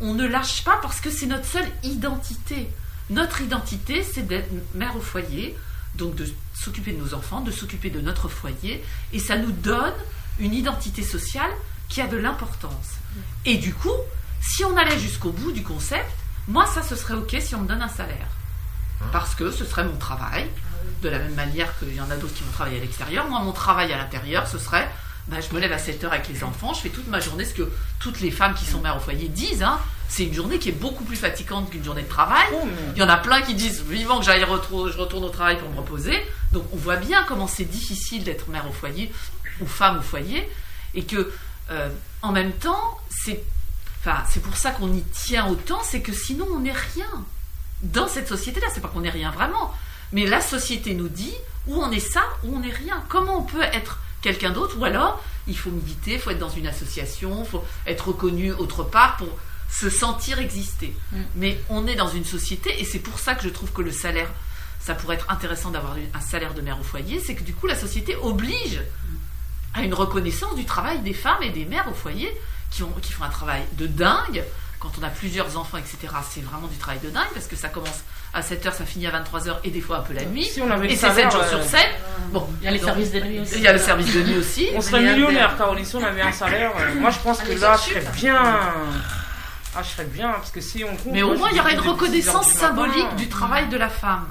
F: on ne lâche pas parce que c'est notre seule identité. Notre identité, c'est d'être mère au foyer, donc de s'occuper de nos enfants, de s'occuper de notre foyer, et ça nous donne une identité sociale qui a de l'importance. Et du coup, si on allait jusqu'au bout du concept, moi, ça, ce serait OK si on me donne un salaire. Parce que ce serait mon travail, de la même manière qu'il y en a d'autres qui vont travailler à l'extérieur. Moi, mon travail à l'intérieur, ce serait bah, je me lève à 7 heures avec les enfants, je fais toute ma journée, ce que toutes les femmes qui sont mères au foyer disent. Hein. c'est une journée qui est beaucoup plus fatigante qu'une journée de travail. Oh, Il y en a plein qui disent vivant que j'aille je retourne au travail pour me reposer. Donc on voit bien comment c'est difficile d'être mère au foyer ou femme au foyer, et que euh, en même temps, c'est enfin, c'est pour ça qu'on y tient autant, c'est que sinon on n'est rien dans cette société-là. C'est pas qu'on n'est rien vraiment, mais la société nous dit où on est ça, où on n'est rien. Comment on peut être quelqu'un d'autre, ou alors il faut militer, il faut être dans une association, il faut être reconnu autre part pour se sentir exister. Mm. Mais on est dans une société, et c'est pour ça que je trouve que le salaire, ça pourrait être intéressant d'avoir un salaire de mère au foyer, c'est que du coup la société oblige à une reconnaissance du travail des femmes et des mères au foyer qui, ont, qui font un travail de dingue. Quand on a plusieurs enfants, etc., c'est vraiment du travail de dingue parce que ça commence à 7h, ça finit à 23h et des fois un peu la nuit. et c'est 7 jours sur 7.
C: Bon, il y a les services de nuit aussi.
F: Il y a le service de nuit aussi.
D: On serait millionnaire, Caroline, si on avait un salaire. Euh, moi, je pense que là, je serais bien. Ah, je serais bien, parce que si on compte,
F: Mais au moins, il y aurait une reconnaissance symbolique du travail de la femme.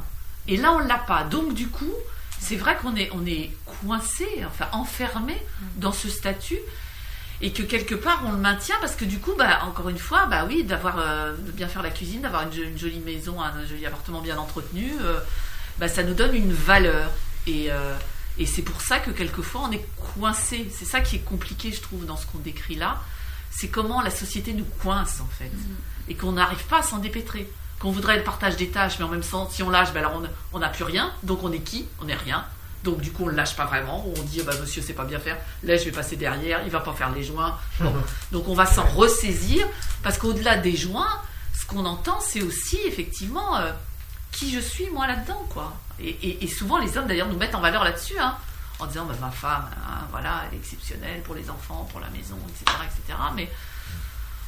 F: Et là, on l'a pas. Donc, du coup, c'est vrai qu'on est, on est coincé, enfin enfermé dans ce statut et que quelque part on le maintient parce que du coup, bah, encore une fois, bah oui, d'avoir euh, de bien faire la cuisine, d'avoir une, jolie maison, un, joli appartement bien entretenu, euh, bah, ça nous donne une valeur. Et, euh, et c'est pour ça que quelquefois on est coincé. C'est ça qui est compliqué, je trouve, dans ce qu'on décrit là. C'est comment la société nous coince en fait. Mm. Et qu'on n'arrive pas à s'en dépêtrer. Qu'on voudrait le partage des tâches, mais en même temps, si on lâche, bah, alors on n'a plus rien. Donc on est qui? On n'est rien. Donc du coup, on ne lâche pas vraiment. On dit, bah, monsieur, c'est pas bien faire. Là, je vais passer derrière. Il va pas faire les joints. Donc on va s'en ressaisir parce qu'au-delà des joints, ce qu'on entend, c'est aussi effectivement euh, qui je suis moi là-dedans, quoi. Et, souvent, les hommes d'ailleurs nous mettent en valeur là-dessus, hein, en disant, bah, ma femme, hein, voilà, elle est exceptionnelle pour les enfants, pour la maison, etc., etc. Mais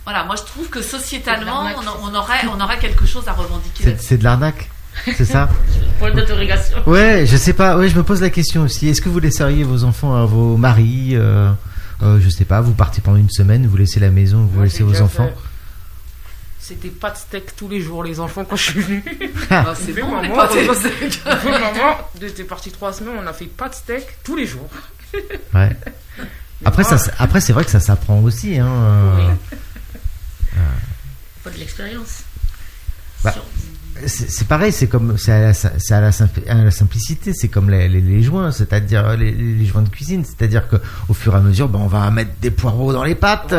F: voilà, moi je trouve que sociétalement, on, aurait, on aurait quelque chose à revendiquer.
B: C'est de l'arnaque c'est ça
C: Point d'interrogation.
B: Ouais, je sais pas. Ouais, je me pose la question aussi. Est-ce que vous laisseriez vos enfants à vos maris euh, euh, Je sais pas. Vous partez pendant une semaine, vous laissez la maison, vous laissez vos enfants.
D: C'était pas de steak tous les jours, les enfants, quand je suis venu.
F: Ah, c'est bon, maman,
D: pas de steak. maman, j'étais parti trois semaines, on a fait pas de steak tous les jours.
B: Ouais. Après, ça, après c'est vrai que ça s'apprend aussi. Hein,
C: euh... oui. Pas de l'expérience.
B: Bah, c'est pareil, c'est comme c'est à, à, la simplicité, c'est comme les, les, joints, c'est-à-dire les, joints de cuisine, c'est-à-dire que au fur et à mesure, ben, on va mettre des poireaux dans les pâtes.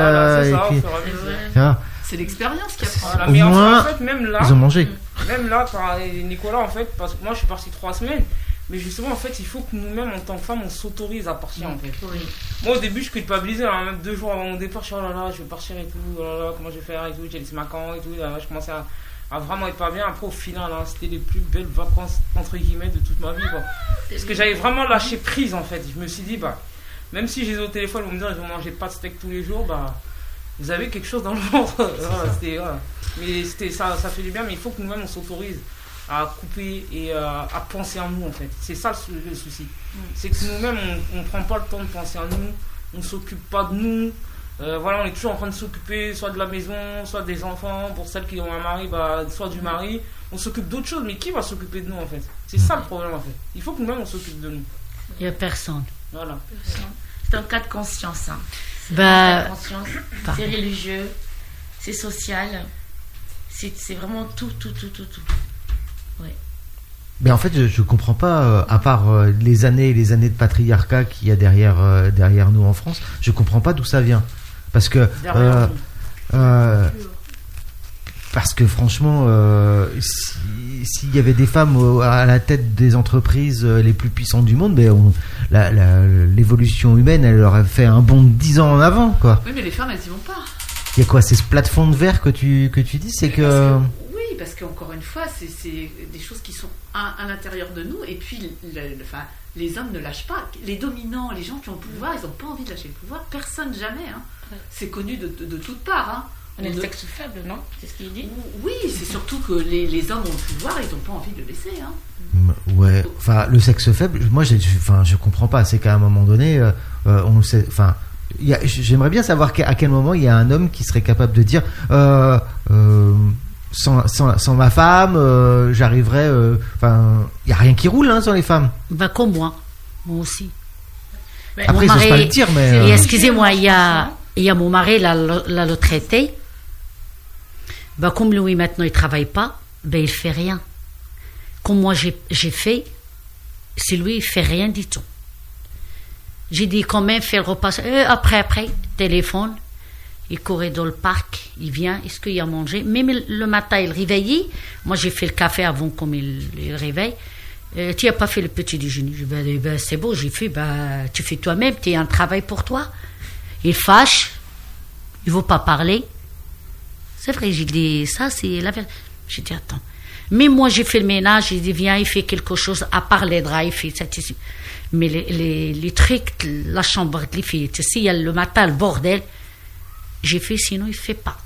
F: c'est l'expérience qui
B: a Au moins, même là, ils ont mangé.
D: Même là, par Nicolas, en fait, parce que moi, je suis parti trois semaines. Mais justement, en fait, il faut que nous-mêmes, en tant que femmes, on s'autorise à partir. En fait. Moi, au début, je culpabilisais. Hein, même deux jours avant mon départ, je suis oh là là, je vais partir et tout. Oh là là, comment je vais faire et tout. J'ai laissé ma camp et tout. je commençais à à vraiment être pas bien. Après, au final, hein, c'était les plus belles vacances, entre guillemets, de toute ma vie. Parce que j'avais vraiment lâché prise, en fait. Je me suis dit, bah, même si j'ai au téléphone, vous me dire, je vais manger pas de steak tous les jours, bah, vous avez quelque chose dans le ventre. Mais c'était, ça, ça fait du bien, mais il faut que nous-mêmes, on s'autorise à couper et euh, à penser à nous, en fait. C'est ça le, souci. Mm. C'est que nous-mêmes, on ne prend pas le temps de penser à nous, on ne s'occupe pas de nous. Euh, voilà, on est toujours en train de s'occuper soit de la maison, soit des enfants. Pour celles qui ont un mari, bah, soit du mari. On s'occupe d'autres choses, mais qui va s'occuper de nous en fait? C'est ça le problème en fait. Il faut que nous-mêmes on s'occupe de nous.
C: Il n'y a personne.
D: Voilà.
C: C'est un cas de conscience. Hein. Bah, c'est religieux, c'est social, c'est vraiment tout, tout, tout, tout, tout.
B: Mais en fait, je, ne comprends pas, euh, à part euh, les années et les années de patriarcat qu'il y a derrière, derrière nous en France, je comprends pas d'où ça vient. Parce que. Euh, euh, parce que franchement, euh, s'il y avait des femmes à la tête des entreprises les plus puissantes du monde, ben l'évolution humaine, elle aurait fait un bond de 10 ans en avant. Quoi.
F: Oui, mais les femmes, elles y vont pas.
B: Il y a quoi C'est ce plafond de verre que tu, que tu dis C'est que...
F: Oui, parce qu'encore une fois, c'est des choses qui sont à, l'intérieur de nous. Et puis, enfin, les hommes ne lâchent pas. Les dominants, les gens qui ont le pouvoir, ils n'ont pas envie de lâcher le pouvoir. Personne jamais. Hein. C'est connu de, de, toutes parts. Hein.
C: On est le sexe faible, non? C'est ce qu'il dit
F: Oui, c'est surtout que les, les, hommes ont le pouvoir, ils n'ont pas envie de le laisser. Hein.
B: Ouais, enfin, le sexe faible, moi, enfin, je comprends pas. C'est qu'à un moment donné, euh, euh, on sait, enfin, j'aimerais bien savoir à quel moment il y a un homme qui serait capable de dire. Euh, sans, sans, ma femme, j'arriverais. Enfin, il y a rien qui roule hein, sans les femmes.
H: Bah comme moi, moi aussi.
B: Après, ils pas le dire, mais.
H: Excusez-moi, il y a, il y a mon mari, là, le traité. Bah, comme lui maintenant il travaille pas, ben il fait rien. Comme moi j'ai fait, c'est lui il fait rien du tout. J'ai dit quand même faire le repas. Euh, après après téléphone, il courait dans le parc, il vient, est-ce qu'il a mangé? Même le matin il réveillait. Moi j'ai fait le café avant comme il, réveille. Euh, tu n'as pas fait le petit déjeuner? Je dis, ben, c'est beau, j'ai fait, bah, tu fais toi-même, tu as un travail pour toi. Il fâche, il ne veut pas parler. C'est vrai, j'ai dit, ça, c'est la vérité. J'ai dit, attends. Mais moi, j'ai fait le ménage, j'ai dit, viens, il fait quelque chose, à part les draps, il fait ça, Mais les, trucs, la chambre, il fait, tu sais, il le matin, le bordel. J'ai fait, sinon, il ne fait pas.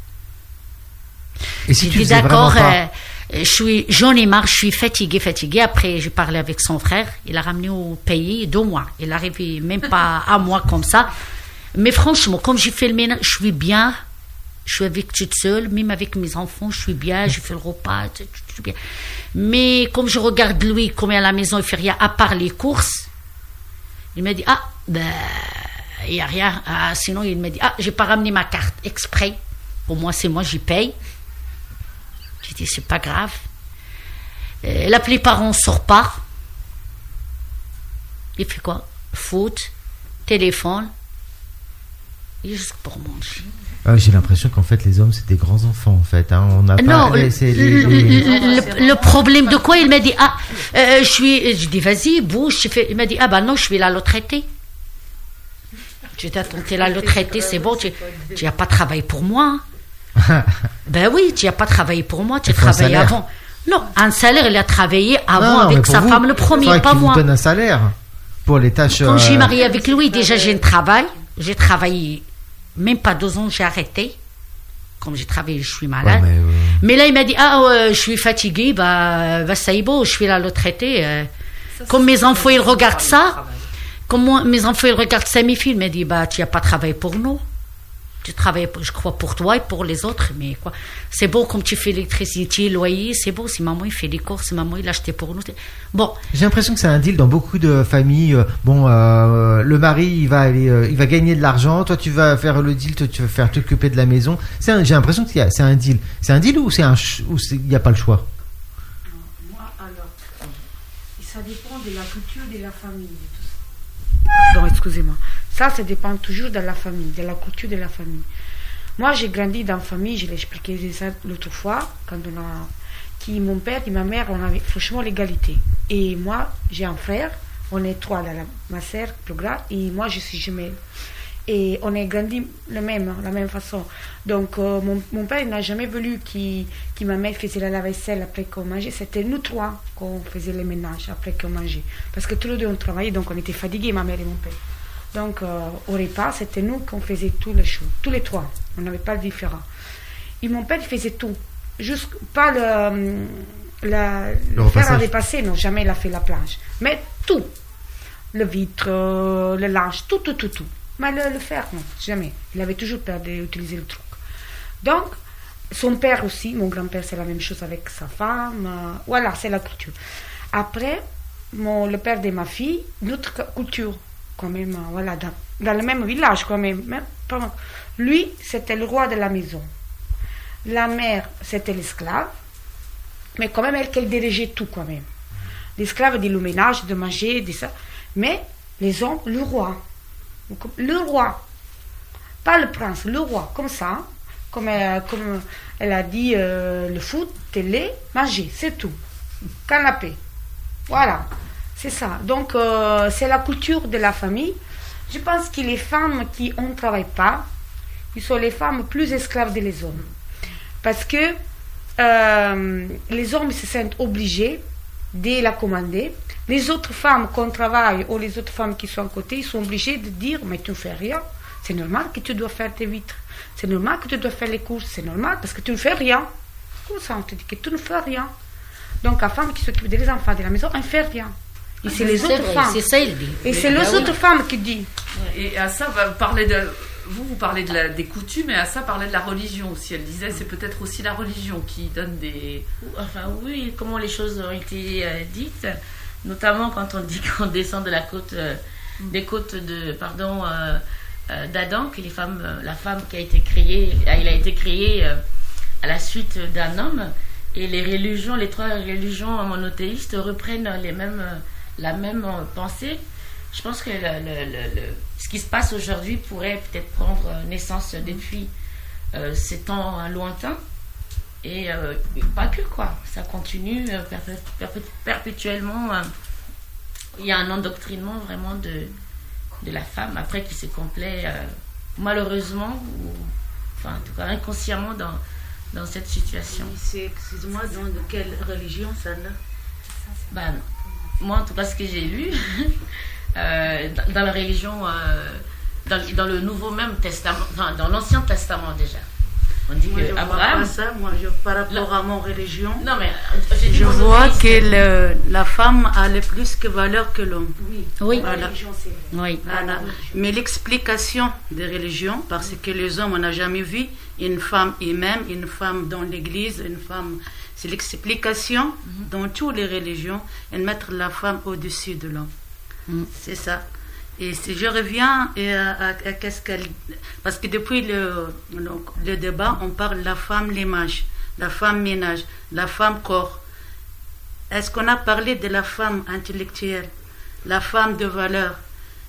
B: Et si tu d'accord, euh,
H: je suis, j'en ai marre, je suis fatiguée, fatiguée. Après, j'ai parlé avec son frère, il a ramené au pays deux mois. Il n'arrivait même pas à moi comme ça. Mais franchement, comme j'ai fait le ménage, je suis bien je suis avec toute seule, même avec mes enfants, je suis bien, je fais le repas, je suis bien. Mais comme je regarde lui, comme il est à la maison, il fait rien à part les courses, il me dit, ah, ben, il n'y a rien. Ah, sinon, il me dit, ah, j'ai pas ramené ma carte exprès. Pour moi, c'est moi, j'y paye. J'ai dit, c'est pas grave. Euh, la plupart, on sort pas. Il fait quoi? Foot, téléphone, juste pour manger.
B: Ah, j'ai l'impression qu'en fait les hommes c'est des grands enfants en fait. Hein. On
H: n'a non, pas. le, problème de quoi? Il m'a dit ah euh, je suis. Je dis vas-y bouge. Il m'a dit ah bah non je suis là le traité. Je dis attends t'es là le traité c'est bon tu n'as pas travaillé pour moi. ben oui tu n'as pas travaillé pour moi tu as travaillé avant. Non un salaire il a travaillé avant avec sa femme le premier pas moi.
B: Vous donne un salaire pour les tâches.
H: Quand je suis euh, mariée avec lui déjà j'ai un travail j'ai travaillé même pas deux ans, j'ai arrêté. Comme j'ai travaillé, je suis malade. mais, là, il m'a dit, ah, je suis fatigué, bah, bah, ça y est beau, je suis là le traité. Euh. comme mes enfants, ils regardent ça, comme mes enfants, ils regardent ça, mes filles, il m'a dit, bah, tu n'as pas travaillé pour nous tu travailles, je crois, pour toi et pour les autres, mais quoi. C'est beau comme tu fais l'électricité, le loyer, c'est beau. Si maman il fait des courses, si maman il acheté pour nous. Bon.
B: J'ai l'impression que c'est un deal dans beaucoup de familles. Euh, bon, euh, le mari il va aller, euh, il va gagner de l'argent, toi tu vas faire le deal, toi tu vas faire t'occuper de la maison. C'est j'ai l'impression que c'est un deal. C'est un deal ou c'est un ou il n'y a pas le choix?
E: Moi alors, ça dépend de la culture de la famille.
H: Pardon, excusez-moi.
E: Ça, ça dépend toujours de la famille, de la culture de la famille. Moi, j'ai grandi dans la famille, je l'ai expliqué ça l'autre fois, quand on a. Qui, mon père et ma mère, on avait franchement l'égalité. Et moi, j'ai un frère, on est trois, là, ma soeur plus grande, et moi, je suis jumelle. Et on est grandi le même, la même façon. Donc, euh, mon, mon, père n'a jamais voulu que, ma mère faisait la vaisselle après qu'on mangeait. C'était nous trois qu'on faisait le ménage après qu'on mangeait. Parce que tous les deux, on travaillait, donc on était fatigués, ma mère et mon père. Donc, euh, au repas, c'était nous qui faisions tous les choses, tous les trois. On n'avait pas de différent. Et mon père faisait tout. Juste, pas le, la, le, faire à dépasser, non, jamais il a fait la planche. Mais tout. Le vitre, euh, le linge, tout, tout, tout, tout. Mais le, le fer, non, jamais. Il avait toujours peur d'utiliser le truc. Donc, son père aussi, mon grand-père, c'est la même chose avec sa femme. Euh, voilà, c'est la culture. Après, mon, le père de ma fille, notre culture quand même, euh, voilà, dans, le même village quand même. Lui, c'était le roi de la maison. La mère, c'était l'esclave. Mais quand même, elle, qu'elle dirigeait tout quand même. L'esclave dit le ménage, de manger, de ça. Mais les hommes, le roi. Le roi. Pas le prince, le roi, comme ça. Comme, elle, comme elle a dit, euh, le foot, télé, manger, c'est tout. Canapé. Voilà. C'est ça. Donc, euh, c'est la culture de la famille. Je pense que les femmes qui ne travaillent pas, ils sont les femmes plus esclaves que les hommes. Parce que euh, les hommes se sentent obligés de la commander. Les autres femmes qu'on travaille ou les autres femmes qui sont à côté, ils sont obligés de dire Mais tu ne fais rien. C'est normal que tu dois faire tes vitres. C'est normal que tu dois faire les courses. C'est normal parce que tu ne fais rien. Comme ça, on te dit que tu ne fais rien? Donc, la femme qui s'occupe des enfants de la maison, elle ne fait rien. Et c'est les autres femmes.
I: C'est ça, il dit.
E: Et c'est les autres femmes qui disent.
F: Et à ça, va parler de. Vous, vous parlez de la, des coutumes, et à ça, parler de la religion aussi. Elle disait, c'est peut-être aussi la religion qui donne des.
C: Enfin, oui, comment les choses ont été euh, dites, notamment quand on dit qu'on descend de la côte, euh, des côtes de, pardon, euh, d'Adam, que les femmes, la femme qui a été créée, il a été créé à la suite d'un homme, et les religions, les trois religions monothéistes reprennent les mêmes la même pensée, je pense que ce qui se passe aujourd'hui pourrait peut-être prendre naissance depuis euh, ces temps lointains. Et euh, pas que, quoi. Ça continue euh, perpétuellement. Il y a un endoctrinement vraiment de, de la femme, après qui se complaît malheureusement, ou enfin, en tout cas inconsciemment dans, dans cette situation.
I: Excuse-moi, dans quelle religion ça là?
C: Ben moi en tout cas ce que j'ai lu, euh, dans, la religion, euh, dans, le Nouveau même Testament, enfin, dans l'Ancien Testament déjà.
I: On dit que Abraham. ça, moi, je, par rapport à mon religion,
C: non, mais,
I: je vois que la femme a le plus que valeur que l'homme.
C: Oui, oui.
I: Voilà. oui. Voilà. Mais l'explication des religions, parce que les hommes, on n'a jamais vu une femme et même une femme dans l'église, une femme c'est l'explication mhm. dans toutes les religions et mettre la femme au-dessus de l'homme. Mhm. C'est ça. Et si je reviens à, qu'est-ce qu'elle. Parce que depuis le, le, débat, on parle de la femme l'image, la femme ménage, la femme corps. Est-ce qu'on a parlé de la femme intellectuelle, la femme de valeur?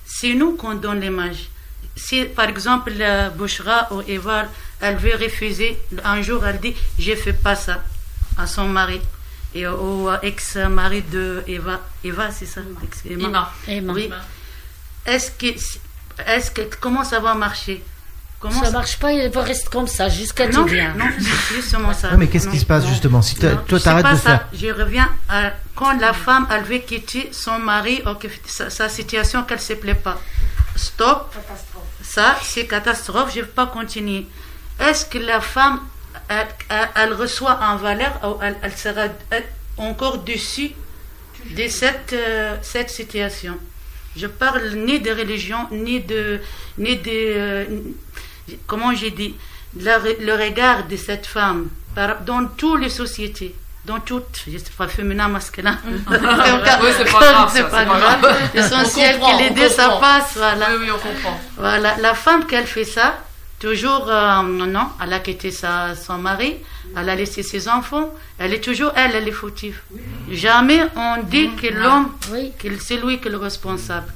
I: C'est nous qu'on donne l'image. Si par exemple Bouchra ou Eva, elle veut refuser, un jour elle dit Je fais pas ça à son mari et au ex-mari de Eva. Eva, c'est ça
C: Emma. Emma.
I: Oui. Est-ce que, est-ce que, comment ça va marcher?
C: Comment ça, ne marche pas, il va rester comme ça jusqu'à
I: Non, non, c'est justement ça.
B: mais qu'est-ce qui se passe justement? Si toi, t'arrêtes de faire.
I: Je reviens à quand la femme elle veut quitter son mari ou que sa, situation qu'elle se plaît pas. Stop. Ça, c'est catastrophe. Je ne vais pas continuer. Est-ce que la femme elle, reçoit en valeur, elle, sera encore dessus de cette, euh, cette situation. Je parle ni de religion, ni de, ni de euh, comment j'ai dit, le, regard de cette femme dans toutes les sociétés dans toutes, je sais pas féminin, masculin.
F: oui, c'est pas grave. c'est pas, grave.
I: L'essentiel que les deux, ça passe, voilà.
F: Oui, oui, on comprend.
I: Voilà, la femme qu'elle fait ça, Toujours, euh, non, elle a quitté sa, son mari, elle a laissé ses enfants, elle est toujours, elle, elle est fautive. Jamais on dit que l'homme, que c'est lui qui est le responsable.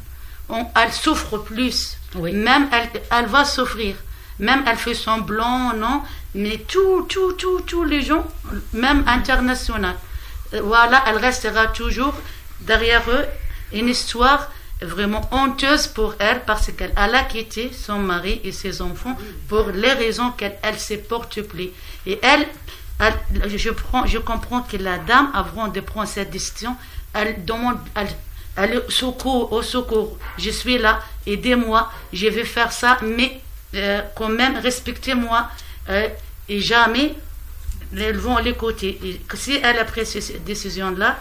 I: On, elle souffre plus. Même elle, elle va souffrir. Même elle fait semblant, non. Mais tout, tout, tout, tous les gens, même international, euh, voilà, elle restera toujours derrière eux une histoire vraiment honteuse pour elle parce qu'elle a quitté son mari et ses enfants pour les raisons qu'elle elle se porte plus. Et elle, je, prends, je comprends que la dame, avant de prendre cette décision, elle demande, elle, elle secours, au secours, je suis là, aidez-moi, je vais faire ça, mais euh, quand même respectez-moi euh, et jamais elles vont l'écouter. Et si elle a pris cette décision-là,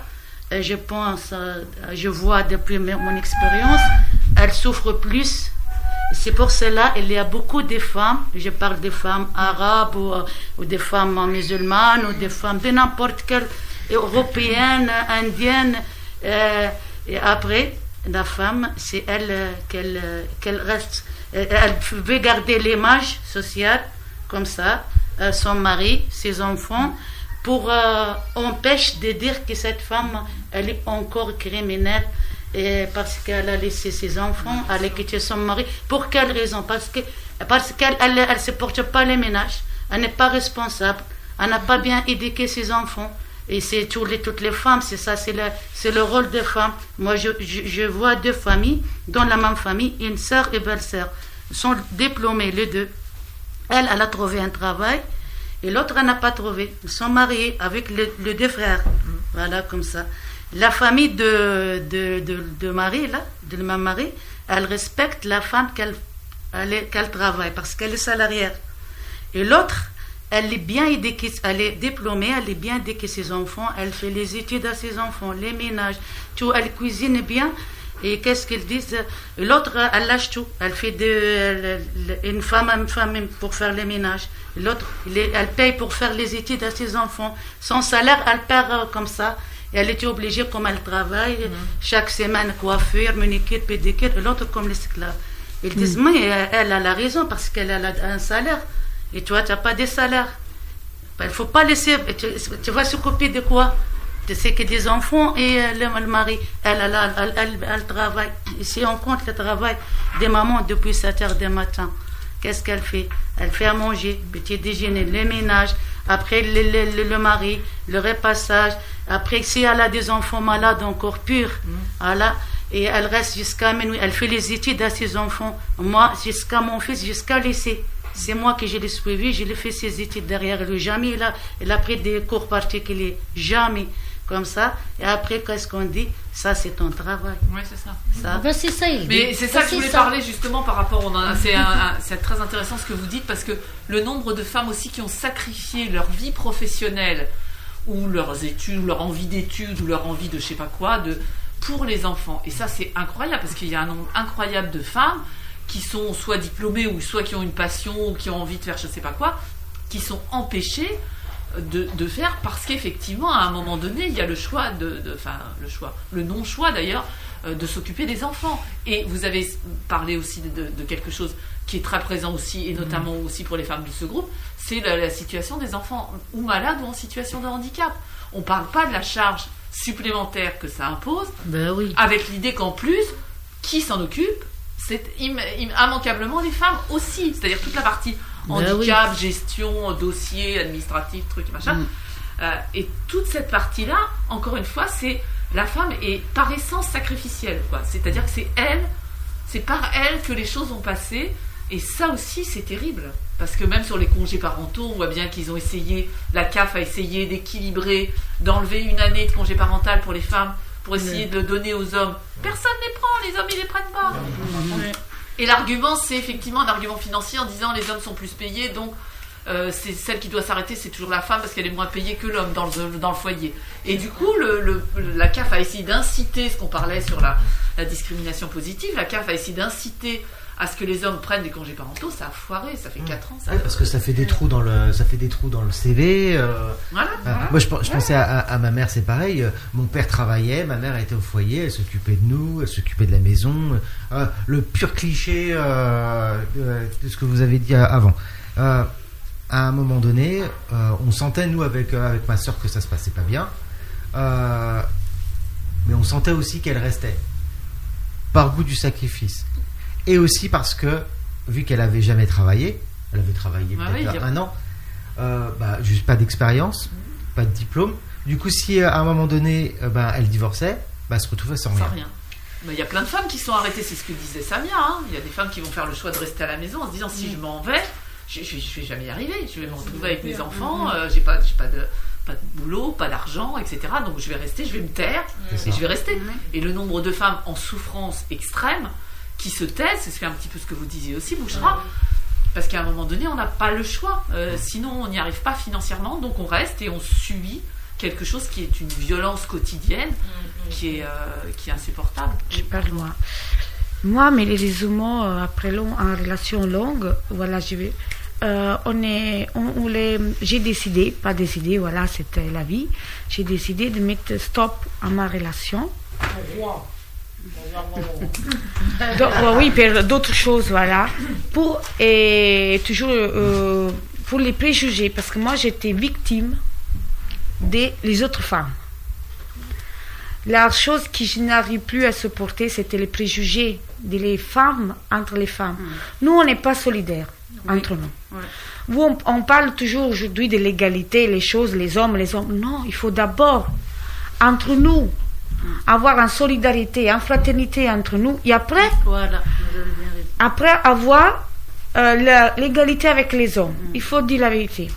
I: je pense, euh, je vois depuis mon expérience, elle souffre plus. C'est pour cela qu'il y a beaucoup de femmes, je parle des femmes arabes ou, des femmes musulmanes ou des femmes de n'importe quelle, européenne, indienne. Euh, et après, la femme, c'est elle euh, qu'elle reste. Elle veut garder l'image sociale comme ça, son mari, ses enfants pour euh, empêcher de dire que cette femme, elle est encore criminelle et parce qu'elle a laissé ses enfants, elle a quitté son mari. Pour quelle raison? Parce que parce qu'elle elle, se porte pas les ménages, elle n'est pas responsable, elle n'a pas bien éduqué ses enfants. Et c'est toutes les, toutes les femmes, c'est ça, c'est le, le rôle des femmes. Moi, je, je, vois deux familles, dans la même famille, une sœur et belle-sœur, sont diplômées les deux. Elle, elle a trouvé un travail, et l'autre n'a pas trouvé. Ils sont mariés avec les deux frères. Voilà, comme ça. La famille de, de, de, Marie, là, de ma Marie, elle respecte la femme qu'elle qu'elle travaille parce qu'elle est salariée. Et l'autre, elle est bien éduquée, elle est diplômée, elle est bien éduquée ses enfants, elle fait les études à ses enfants, les ménages, tout, elle cuisine bien. Et qu'est-ce qu'ils disent? L'autre, elle lâche tout. Elle fait de, une femme une femme pour faire les ménages. L'autre, elle paye pour faire les études à ses enfants. Son salaire, elle perd euh, comme ça. Et elle était obligée, comme elle travaille, mm. chaque semaine, coiffure, manicure, pédicure. L'autre, comme l'esclave. Ils disent, mm. mais elle a la raison parce qu'elle a un salaire. Et toi, tu n'as pas de salaire. Ben, il ne faut pas laisser. Tu, tu vas s'occuper de quoi? Sais que des enfants et euh, le, mari, elle, elle, elle, elle, travaille. Ici, on compte le travail des mamans depuis 7 heures du matin. Qu'est-ce qu'elle fait? Elle fait à manger, petit déjeuner, le ménage, après le, le, le, mari, le repassage. Après, si elle a des enfants malades encore purs, mm. voilà, et elle reste jusqu'à minuit. Elle fait les études à ses enfants. Moi, jusqu'à mon fils, jusqu'à lycée. C'est moi qui je l'ai suivi, je l'ai fait ses études derrière lui. Jamais il a, il a pris des cours particuliers. Jamais. Comme ça. Et après, qu'est-ce qu'on dit Ça, c'est ton travail.
F: Oui, c'est ça.
H: ça. Ben, c'est ça, il
F: Mais c'est ça que je voulais parler justement par rapport. C'est très intéressant ce que vous dites parce que le nombre de femmes aussi qui ont sacrifié leur vie professionnelle ou leurs études, ou leur envie d'études, ou leur envie de je sais pas quoi, de, pour les enfants. Et ça, c'est incroyable parce qu'il y a un nombre incroyable de femmes qui sont soit diplômés ou soit qui ont une passion ou qui ont envie de faire je ne sais pas quoi, qui sont empêchés de, de faire parce qu'effectivement, à un moment donné, il y a le choix, de, enfin, le choix, le non-choix d'ailleurs, euh, de s'occuper des enfants. Et vous avez parlé aussi de, quelque chose qui est très présent aussi, et notamment mmh. aussi pour les femmes de ce groupe, c'est la, situation des enfants ou malades ou en situation de handicap. On ne parle pas de la charge supplémentaire que ça impose,
H: ben oui.
F: avec l'idée qu'en plus, qui s'en occupe c'est immanquablement les femmes aussi. C'est-à-dire toute la partie ben handicap, gestion, dossier, administratif, truc, machin. Mm. Euh, et toute cette partie-là, encore une fois, c'est la femme est par essence sacrificielle. C'est-à-dire que c'est elle, c'est par elle que les choses vont passer. Et ça aussi, c'est terrible. Parce que même sur les congés parentaux, on voit bien qu'ils ont essayé, la CAF a essayé d'équilibrer, d'enlever une année de congé parental pour les femmes pour essayer de donner aux hommes. Personne ne les prend, les hommes ils les prennent pas. Et l'argument, c'est effectivement un argument financier en disant les hommes sont plus payés, donc euh, c'est celle qui doit s'arrêter, c'est toujours la femme parce qu'elle est moins payée que l'homme dans le, dans le foyer. Et du coup, la CAF a essayé d'inciter, ce qu'on parlait sur la, la discrimination positive, la CAF a essayé d'inciter à ce que les hommes prennent des congés parentaux, ça a foiré, ça fait 4 ans. Ça
B: parce que ça fait des trous dans le, ça fait des trous dans le CV. Euh.
F: voilà,
B: Moi, je, pensais à, ma mère, c'est pareil. Euh, mon père travaillait, ma mère était au foyer, elle s'occupait de nous, elle s'occupait de la maison. Euh, le pur cliché de, ce que vous avez dit avant. à un moment donné, on sentait nous avec avec ma soeur que ça se passait pas bien, mais on sentait aussi qu'elle restait par goût du sacrifice et aussi parce que, vu qu'elle avait jamais travaillé, elle avait travaillé ah peut-être un an, euh, bah, juste pas d'expérience, pas de diplôme. Du coup, si euh, à un moment donné, euh, bah, elle divorçait, bah, elle se retrouvait sans, rien.
F: Il y a plein de femmes qui sont arrêtées, c'est ce que disait Samia. Hein. Il y a des femmes qui vont faire le choix de rester à la maison en se disant si je m'en vais, je, je, vais jamais y arriver. Je vais me retrouver avec mes enfants, j'ai pas, pas de pas de boulot, pas d'argent, etc. Donc je vais rester, je vais me taire et je vais rester. Et le nombre de femmes en souffrance extrême, qui se taisent, c'est un petit peu ce que vous disiez aussi, Bouchera. Parce qu'à un moment donné, on n'a pas le choix. Euh, sinon, on n'y arrive pas financièrement, donc on reste et on subit quelque chose qui est une violence quotidienne, mm, mm. qui, est, euh, qui est insupportable.
E: Je parle moi. Moi, mais les euh, après long, en relation longue, voilà, je vais. on est, on, les, j'ai décidé, pas décidé, voilà, c'était la vie. J'ai décidé de mettre stop à ma relation. oui, d'autres choses, voilà. Pour, et toujours euh, pour les préjugés, parce que moi j'étais victime des les autres femmes. La chose que je n'arrive plus à supporter, c'était les préjugés des femmes entre les femmes. Hmm. Nous, on n'est pas solidaires entre nous. Vous, on, parle toujours aujourd'hui de l'égalité, les choses, les hommes, les hommes. Non, il faut d'abord, entre nous, avoir une solidarité, une fraternité entre nous, et après, après avoir euh, l'égalité avec les hommes. Mm. Il faut dire la vérité.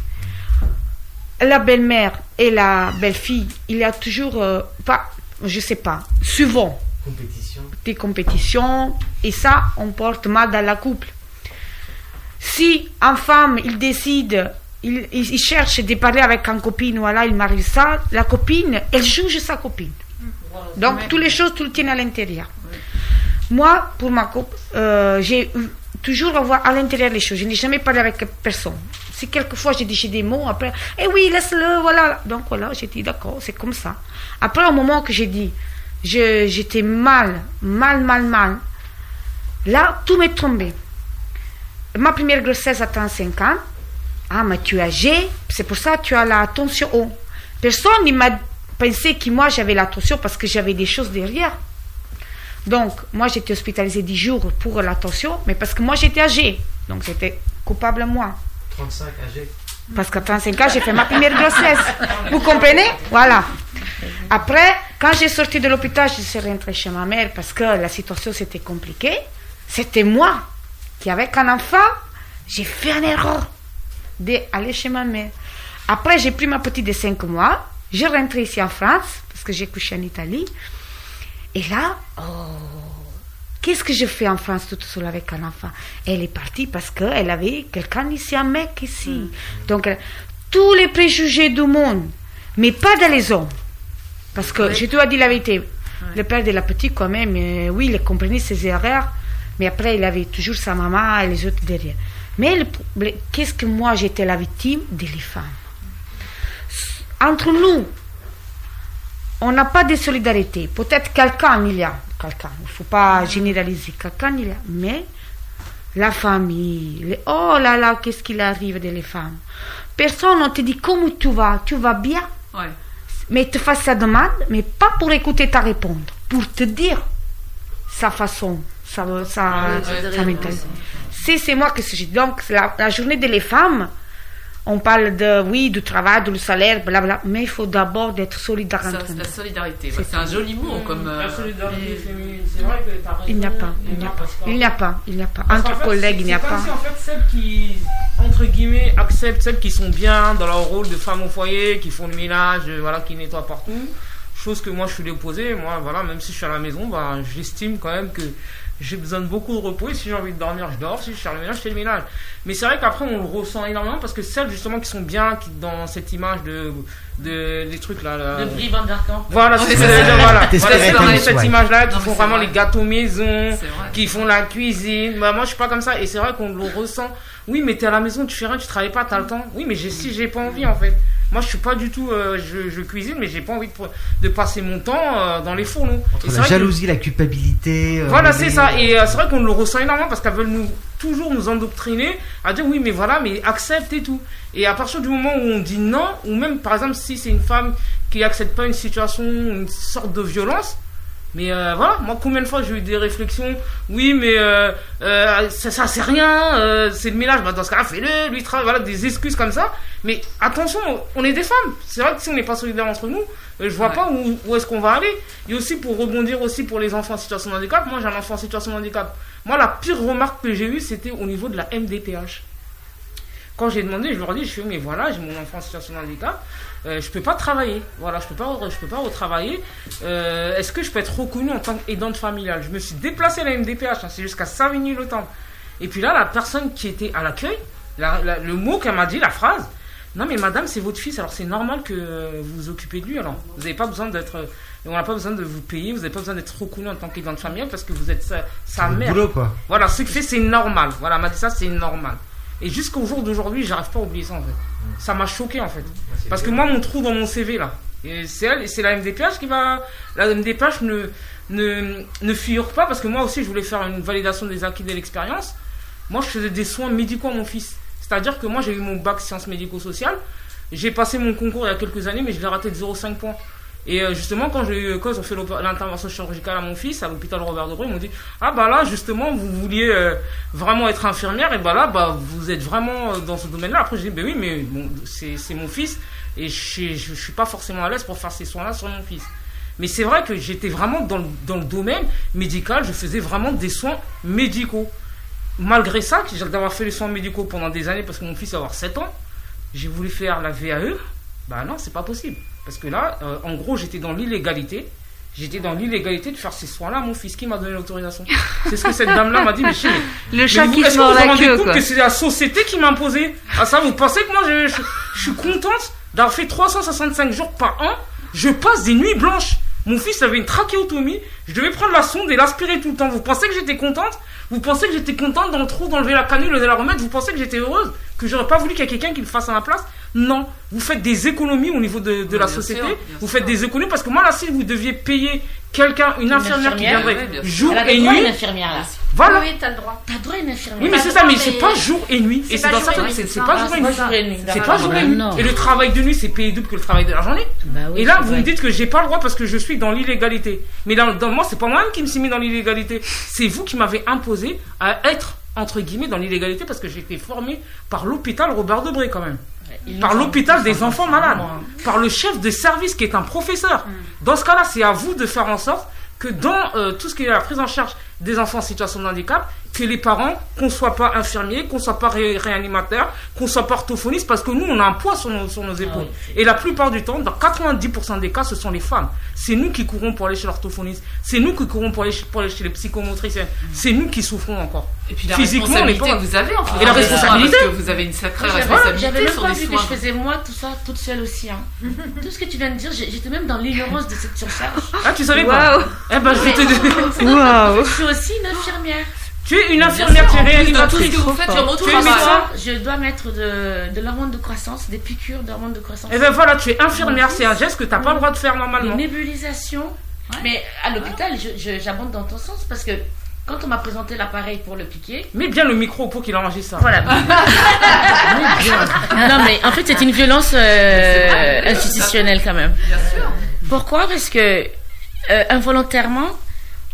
E: La belle-mère et la belle-fille, il y a toujours, euh, pas, je sais pas, souvent,
B: Compétition.
E: des compétitions, et ça, on porte mal dans la couple. Si un femme, il décide, il, il, cherche de parler avec une copine, voilà, il m'arrive ça, la copine, elle juge sa copine. Donc, toutes les choses, tout le tient à l'intérieur. Moi, pour ma coupe, euh, j'ai toujours voir à l'intérieur les choses. Je n'ai jamais parlé avec personne. Si quelquefois j'ai dit des mots, après, eh oui, laisse-le, voilà. Donc voilà, j'ai dit d'accord, c'est comme ça. Après, au moment que j'ai dit, j'étais mal, mal, mal, mal, là, tout m'est tombé. Ma première grossesse à 35 ans, ah, mais tu es âgé, c'est pour ça que tu as la tension haut. Personne ne m'a pensé que moi j'avais la tension parce que j'avais des choses derrière. Donc, moi j'étais hospitalisée 10 jours pour la tension, mais parce que moi j'étais âgée. Donc, j'étais coupable moi.
B: 35 âgé.
E: Parce qu'à 35 ans, j'ai fait ma première grossesse. Vous comprenez? Voilà. Après, quand j'ai sorti de l'hôpital, je suis rentrée chez ma mère parce que la situation c'était compliquée. C'était moi qui, avec un enfant, j'ai fait un erreur d'aller chez ma mère. Après, j'ai pris ma petite de 5 mois. Je rentré ici en France parce que j'ai couché en Italie. Et là, oh, qu'est-ce que je fais en France toute seule avec un enfant? Elle est partie parce qu'elle avait quelqu'un ici, un mec ici. Mm. Donc, euh, tous les préjugés du monde, mais pas dans les hommes. Parce que je dois dire la vérité. Le père de la petite, quand même, euh, oui, il comprenait ses erreurs, mais après, il avait toujours sa maman et les autres derrière. Mais qu'est-ce que moi, j'étais la victime? Des femmes Entre nous, on n'a pas de solidarité. Peut-être quelqu'un il y a, quelqu'un, il ne faut pas généraliser, quelqu'un il y a, mais la famille, oh là là, qu'est-ce qu'il arrive de les femmes. Personne ne te dit comment tu vas, tu vas bien? Mais te fait sa demande, mais pas pour écouter ta réponse, pour te dire sa façon, sa, sa, Si c'est moi que je Donc, la, la journée des femmes, on parle de, oui, du travail, du salaire, blablabla, mais il faut d'abord être solidaire
F: entre nous. La solidarité, c'est un joli mot. Comme,
D: la euh, solidarité féminine, c'est vrai que as
E: Il n'y a pas, il n'y a pas, il n'y a pas, il n'y a pas. Entre collègues, il n'y a pas.
D: C'est en fait celles qui, entre guillemets, acceptent, celles qui sont bien dans leur rôle de femme au foyer, qui font le ménage, euh, voilà, qui nettoient partout. Chose que moi je suis l'opposé, moi voilà, même si je suis à la maison, bah, j'estime quand même que j'ai besoin de beaucoup de repos et si j'ai envie de dormir, je dors. Si je fais le ménage, je fais le ménage. Mais c'est vrai qu'après, on le ressent énormément parce que celles justement qui sont bien qui, dans cette image de, de des trucs là.
F: là de Brie Van
D: Voilà, c'est voilà. voilà cette image-là qui font vraiment les gâteaux maison, qui font la cuisine. Bah, moi, je suis pas comme ça et c'est vrai qu'on le ressent. Oui, mais tu es à la maison, tu fais rien, tu travailles pas, tu as le temps. Oui, mais si j'ai pas envie en fait. Moi, je suis pas du tout. Euh, je, cuisine, mais j'ai pas envie de, passer mon temps euh, dans les fourneaux.
B: la jalousie, la culpabilité.
D: Euh, voilà, c'est ça. Et c'est vrai qu'on le ressent énormément parce qu'elles veulent nous toujours nous endoctriner à dire oui, mais voilà, mais accepte et tout. Et à partir du moment où on dit non, ou même par exemple si c'est une femme qui accepte pas une situation, une sorte de violence, mais euh, voilà, moi combien de fois j'ai eu des réflexions, oui mais euh, euh, ça, ça c'est rien, c'est le ménage, bah, dans ce cas-là fais-le, lui travaille, voilà, des excuses comme ça. Mais attention, on est des femmes, c'est vrai que si on n'est pas solidaires entre nous, je vois pas où, où est-ce qu'on va aller. Et aussi pour rebondir aussi pour les enfants en situation de handicap, moi j'ai un enfant en situation de handicap. Moi la pire remarque que j'ai eue c'était au niveau de la MDPH. Quand j'ai demandé, je leur ai dit, je fais mais voilà, j'ai mon enfant en situation de handicap. Euh, je peux pas travailler. Voilà, je peux pas, je peux pas retravailler. Euh, est-ce que je peux être reconnue en tant qu'aidante familiale? Je me suis déplacée à la MDPH, hein, c'est jusqu'à Savigny le temps. Et puis là, la personne qui était à l'accueil, le mot qu'elle m'a dit, la phrase, non mais madame, c'est votre fils, alors c'est normal que vous vous occupez de lui. Alors, vous n'avez pas besoin d'être, on n'a pas besoin de vous payer, vous n'avez pas besoin d'être reconnu en tant qu'aidante familiale parce que vous êtes sa, mère.
B: quoi.
D: Voilà, ce qui fait, c'est normal. Voilà, elle m'a dit ça, c'est normal. Et jusqu'au jour d'aujourd'hui, j'arrive pas à oublier ça en fait. Ça m'a choqué en fait. Parce que moi, mon trou dans mon CV là, c'est elle, c'est la MDPH qui va. La MDPH ne, ne, ne figure pas parce que moi aussi, je voulais faire une validation des acquis de l'expérience. Moi, je faisais des soins médicaux à mon fils. C'est-à-dire que moi, j'ai eu mon bac sciences médico-sociales. J'ai passé mon concours il y a quelques années, mais je l'ai raté de 0,5 points. Et euh, justement, quand, j'ai, quand ils ont fait l'intervention chirurgicale à mon fils à l'hôpital Robert de Bruyne, ils m'ont dit Ah, bah là, justement, vous vouliez euh, vraiment être infirmière, et bah là, bah, vous êtes vraiment euh, dans ce domaine-là. Après, j'ai dit Ben oui, mais bon, c'est, mon fils, et je, je, suis pas forcément à l'aise pour faire ces soins-là sur mon fils. Mais c'est vrai que j'étais vraiment dans le, dans le domaine médical, je faisais vraiment des soins médicaux. Malgré ça, d'avoir fait les soins médicaux pendant des années, parce que mon fils a avoir 7 ans, j'ai voulu faire la VAE, bah non, c'est pas possible. Parce que là, euh, en gros, j'étais dans l'illégalité. J'étais dans l'illégalité de faire ces soins-là mon fils qui m'a donné l'autorisation. C'est ce que cette dame-là m'a dit. Mais,
G: le chat qui se mord la queue.
D: que c'est la société qui m'a imposé à ça? Vous pensez que moi, je, je suis contente d'avoir fait 365 jours par an? Je passe des nuits blanches. Mon fils avait une trachéotomie. Je devais prendre la sonde et l'aspirer tout le temps. Vous pensez que j'étais contente? Vous pensez que j'étais contente dans le trou d'enlever la canule et de la remettre? Vous pensez que j'étais heureuse? Que j'aurais pas voulu qu'il y ait quelqu'un qui le fasse à ma place? Non. Vous faites des économies au niveau de, de la société. vous faites des économies parce que moi, là, si vous deviez payer quelqu'un, une, infirmière, qui viendrait jour et nuit.
C: Une infirmière là.
D: Voilà.
E: Oui, t'as le droit.
C: T'as le droit à une infirmière.
D: Oui, mais c'est ça, mais c'est pas jour et nuit. Et c'est dans ça c'est pas jour et nuit. C'est pas jour et nuit. Et le travail de nuit, c'est payé double que le travail de la journée. Bah et là, vous me dites que j'ai pas le droit parce que je suis dans l'illégalité. Mais dans, dans moi, c'est pas moi-même qui me suis mis dans l'illégalité. C'est vous qui m'avez imposé à être entre guillemets dans l'illégalité parce que j'ai été formé par l'hôpital Robert Debré quand même par l'hôpital des enfants malades, par le chef de service qui est un professeur. Mm. Dans ce cas-là, c'est à vous de faire en sorte que dans euh, tout ce qui est la prise en charge des enfants en situation de handicap, que les parents, qu'on soit pas infirmiers, qu'on soit pas ré réanimateur, qu'on soit pas orthophoniste, parce que nous, on a un poids sur nos, sur nos épaules. Ah et la plupart du temps, dans 90% des cas, ce sont les femmes. C'est nous qui courons pour aller chez l'orthophoniste. C'est nous qui courons pour aller, chez, pour aller chez les psychomotriciens. C'est nous qui souffrons encore.
F: Et puis la Physiquement, responsabilité que vous avez en
D: Et la responsabilité.
F: Parce que vous avez une sacrée responsabilité.
C: J'avais même pas vu que je faisais moi tout ça toute seule aussi. Hein. tout ce que tu viens de dire, j'étais même dans l'ignorance de cette surcharge.
D: Ah, tu savais pas Eh ben, je vais te dire.
C: Waouh. Aussi une infirmière.
D: Tu es une infirmière, tu es réanimatrice.
F: Tout ce que vous faites,
C: tu es médecin. Je dois mettre de, de l'hormone de croissance, des piqûres d'hormone de croissance.
D: Et eh ben voilà, tu es infirmière, c'est un geste que tu n'as pas le droit de faire normalement.
C: Une nébulisation. Mais à l'hôpital, j'abonde dans ton sens parce que quand on m'a présenté l'appareil pour le piquer.
D: Mets bien le micro pour qu'il enregistre ça.
C: Voilà. non, mais en fait, c'est une violence euh, institutionnelle quand même.
F: Bien sûr.
C: Pourquoi? Parce que euh, involontairement,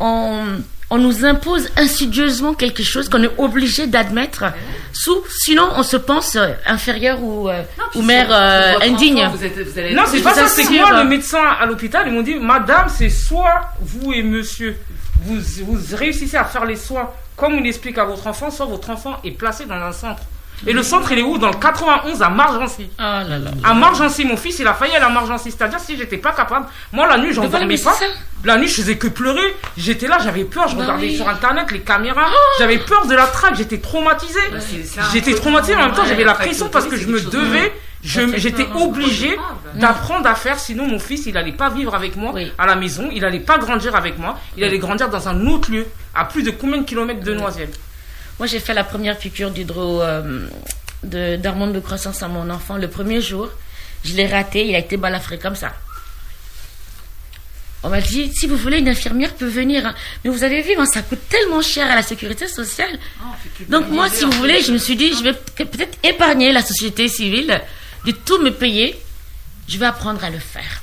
C: on on nous impose insidieusement quelque chose qu'on est obligé d'admettre, sous, sinon on se pense euh, inférieur ou, euh, ou mère euh, indigne.
D: non, c'est pas ça, c'est que moi, le médecin à l'hôpital, ils m'ont dit, madame, c'est soit vous et monsieur, vous, vous réussissez à faire les soins comme on l'explique à votre enfant, soit votre enfant est placé dans un centre. Et le centre, il est où? Dans le 91 à Margency.
C: Ah là là.
D: À Margency, mon fils, il a failli aller à Margency. C'est-à-dire, si j'étais pas capable, moi, la nuit, j'en dormais pas. La nuit, je faisais que pleurer. J'étais là, j'avais peur. Je bah regardais sur Internet les caméras. Oh j'avais peur de la traque. J'étais traumatisé. Bah, j'étais traumatisé. En même temps, j'avais la pression parce que je me devais. J'étais obligé d'apprendre à faire, sinon mon fils, il allait pas vivre avec moi à la maison, il allait pas grandir avec moi, il allait grandir dans un autre lieu, à plus de combien de kilomètres de Noisiel?
C: Moi, j'ai fait la première piqûre d'hydro, euh, d'hormone de, croissance à mon enfant le premier jour. Je l'ai raté, il a été balafré comme ça. On m'a dit, si vous voulez, une infirmière peut venir. Hein. Mais vous avez vu, ça coûte tellement cher à la sécurité sociale. Ah, Donc moi, si vous voulez, je me suis dit, je vais peut-être épargner la société civile de tout me payer. Je vais apprendre à le faire.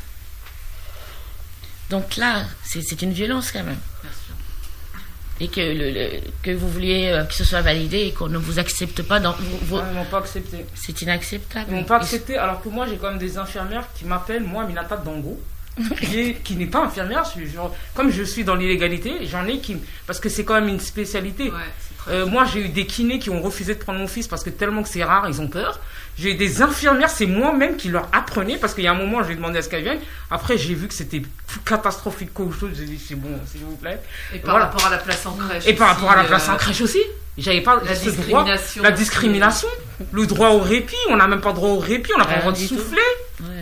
C: Donc là, c'est une violence quand même et que, le, que vous vouliez euh, que ce soit validé et qu'on ne vous accepte pas dans
D: vos... ils m'ont pas accepté.
C: C'est inacceptable.
D: Ils m'ont pas accepté alors que moi j'ai quand même des infirmières qui m'appellent moi Minata Dango. qui, qui n'est pas infirmière, comme je suis dans l'illégalité, j'en ai qui. Parce que c'est quand même une spécialité. Euh, moi, j'ai eu des kinés qui ont refusé de prendre mon fils parce que tellement que c'est rare, ils ont peur. J'ai eu des infirmières, c'est moi-même qui leur apprenais parce qu'il y a un moment, j'ai demandé à ce qu'elles viennent. Après, j'ai vu que c'était plus catastrophique qu'autre chose. J'ai dit, c'est bon, s'il vous plaît.
F: Et par rapport à la place en crèche.
D: Et par rapport à la place en euh, crèche aussi. J'avais pas
F: la discrimination.
D: Droit, la discrimination, le droit au répit. On n'a même pas droit au répit, on n'a pas le droit de souffler.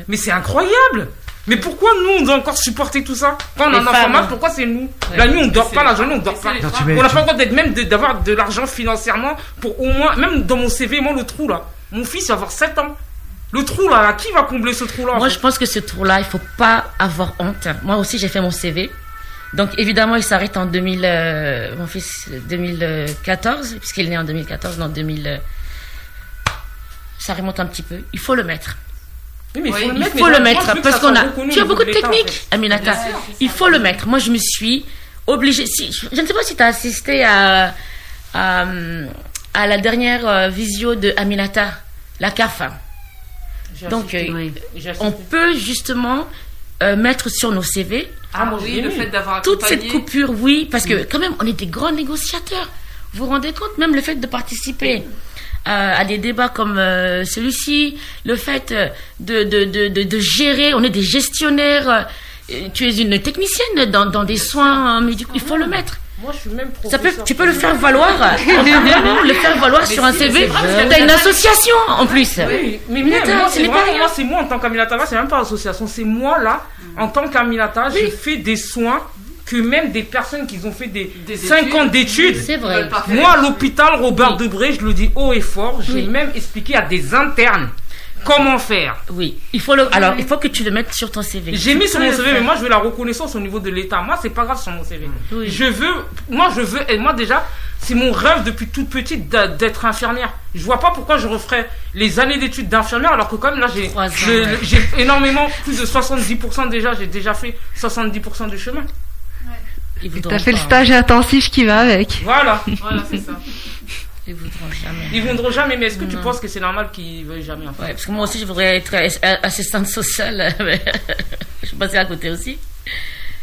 D: Mais c'est incroyable. Mais pourquoi nous, on doit encore supporter tout ça? Quand on a un enfant malade, pourquoi c'est nous? La nuit, on dort pas, la journée, on dort pas. on n'a pas le droit d'être même d'avoir de, l'argent financièrement pour au moins, même dans mon CV, moi, le trou là. Mon fils va avoir 7 ans. Le trou là, qui va combler ce trou là
C: Moi, je pense que ce trou là, il faut pas avoir honte. Moi aussi, j'ai fait mon CV. Donc évidemment, il s'arrête en 2000, euh, mon fils 2014, puisqu'il est né en 2014, non 2000. Euh, ça remonte un petit peu. Il faut le mettre.
D: Oui, mais
C: il faut le mettre, parce qu'on a. Tu as beaucoup de techniques, Aminata. Il faut le mettre. Moi, je me suis obligée. Si, je ne sais pas si tu as assisté à, à, la dernière euh, visio de Aminata, la CAF. Donc, euh, on peut justement euh, mettre sur nos CV.
F: Ah, oui, le fait d'avoir
C: toute cette coupure, oui, parce que quand même, on est des grands négociateurs. Vous vous rendez compte, même le fait de participer à, des débats comme euh, celui-ci, le fait de, de, de, de, gérer, on est des gestionnaires. tu es une technicienne dans, dans des soins médicaux. Il faut le mettre.
D: Moi, je suis même
C: Ça peut, tu peux le faire valoir. le faire valoir sur un CV. Tu as une association en plus.
D: Oui, mais moi, c'est moi, c'est moi en tant qu'Aminata, c'est même pas association, c'est moi là, en tant qu'Aminata, j'ai fait des soins que même des personnes qui ont fait des, des 5 ans d'études.
C: C'est vrai.
D: Moi, à l'hôpital Robert Debré, je le dis haut et fort, j'ai même expliqué à des internes comment faire.
C: Oui, il faut le. Alors, il faut que tu le mettes sur ton CV.
D: J'ai mis sur mon CV, mais moi, je veux la reconnaissance au niveau de l'État. Moi, c'est pas grave sur mon CV. Je veux, moi, je veux, et moi déjà, c'est mon rêve depuis toute petite d'être infirmière. Je vois pas pourquoi je referais les années d'études d'infirmière alors que comme là, j'ai, j'ai énormément, plus de 70% déjà, j'ai déjà fait 70% du chemin.
G: T'as fait le stage intensif qui va avec.
D: Voilà, voilà, c'est ça.
C: Ils voudront jamais.
D: Ils voudront jamais, mais est-ce que tu penses que c'est normal qu'ils veuillent jamais en
C: fait? Parce que moi aussi, je voudrais être assistante sociale. je suis passée à côté aussi.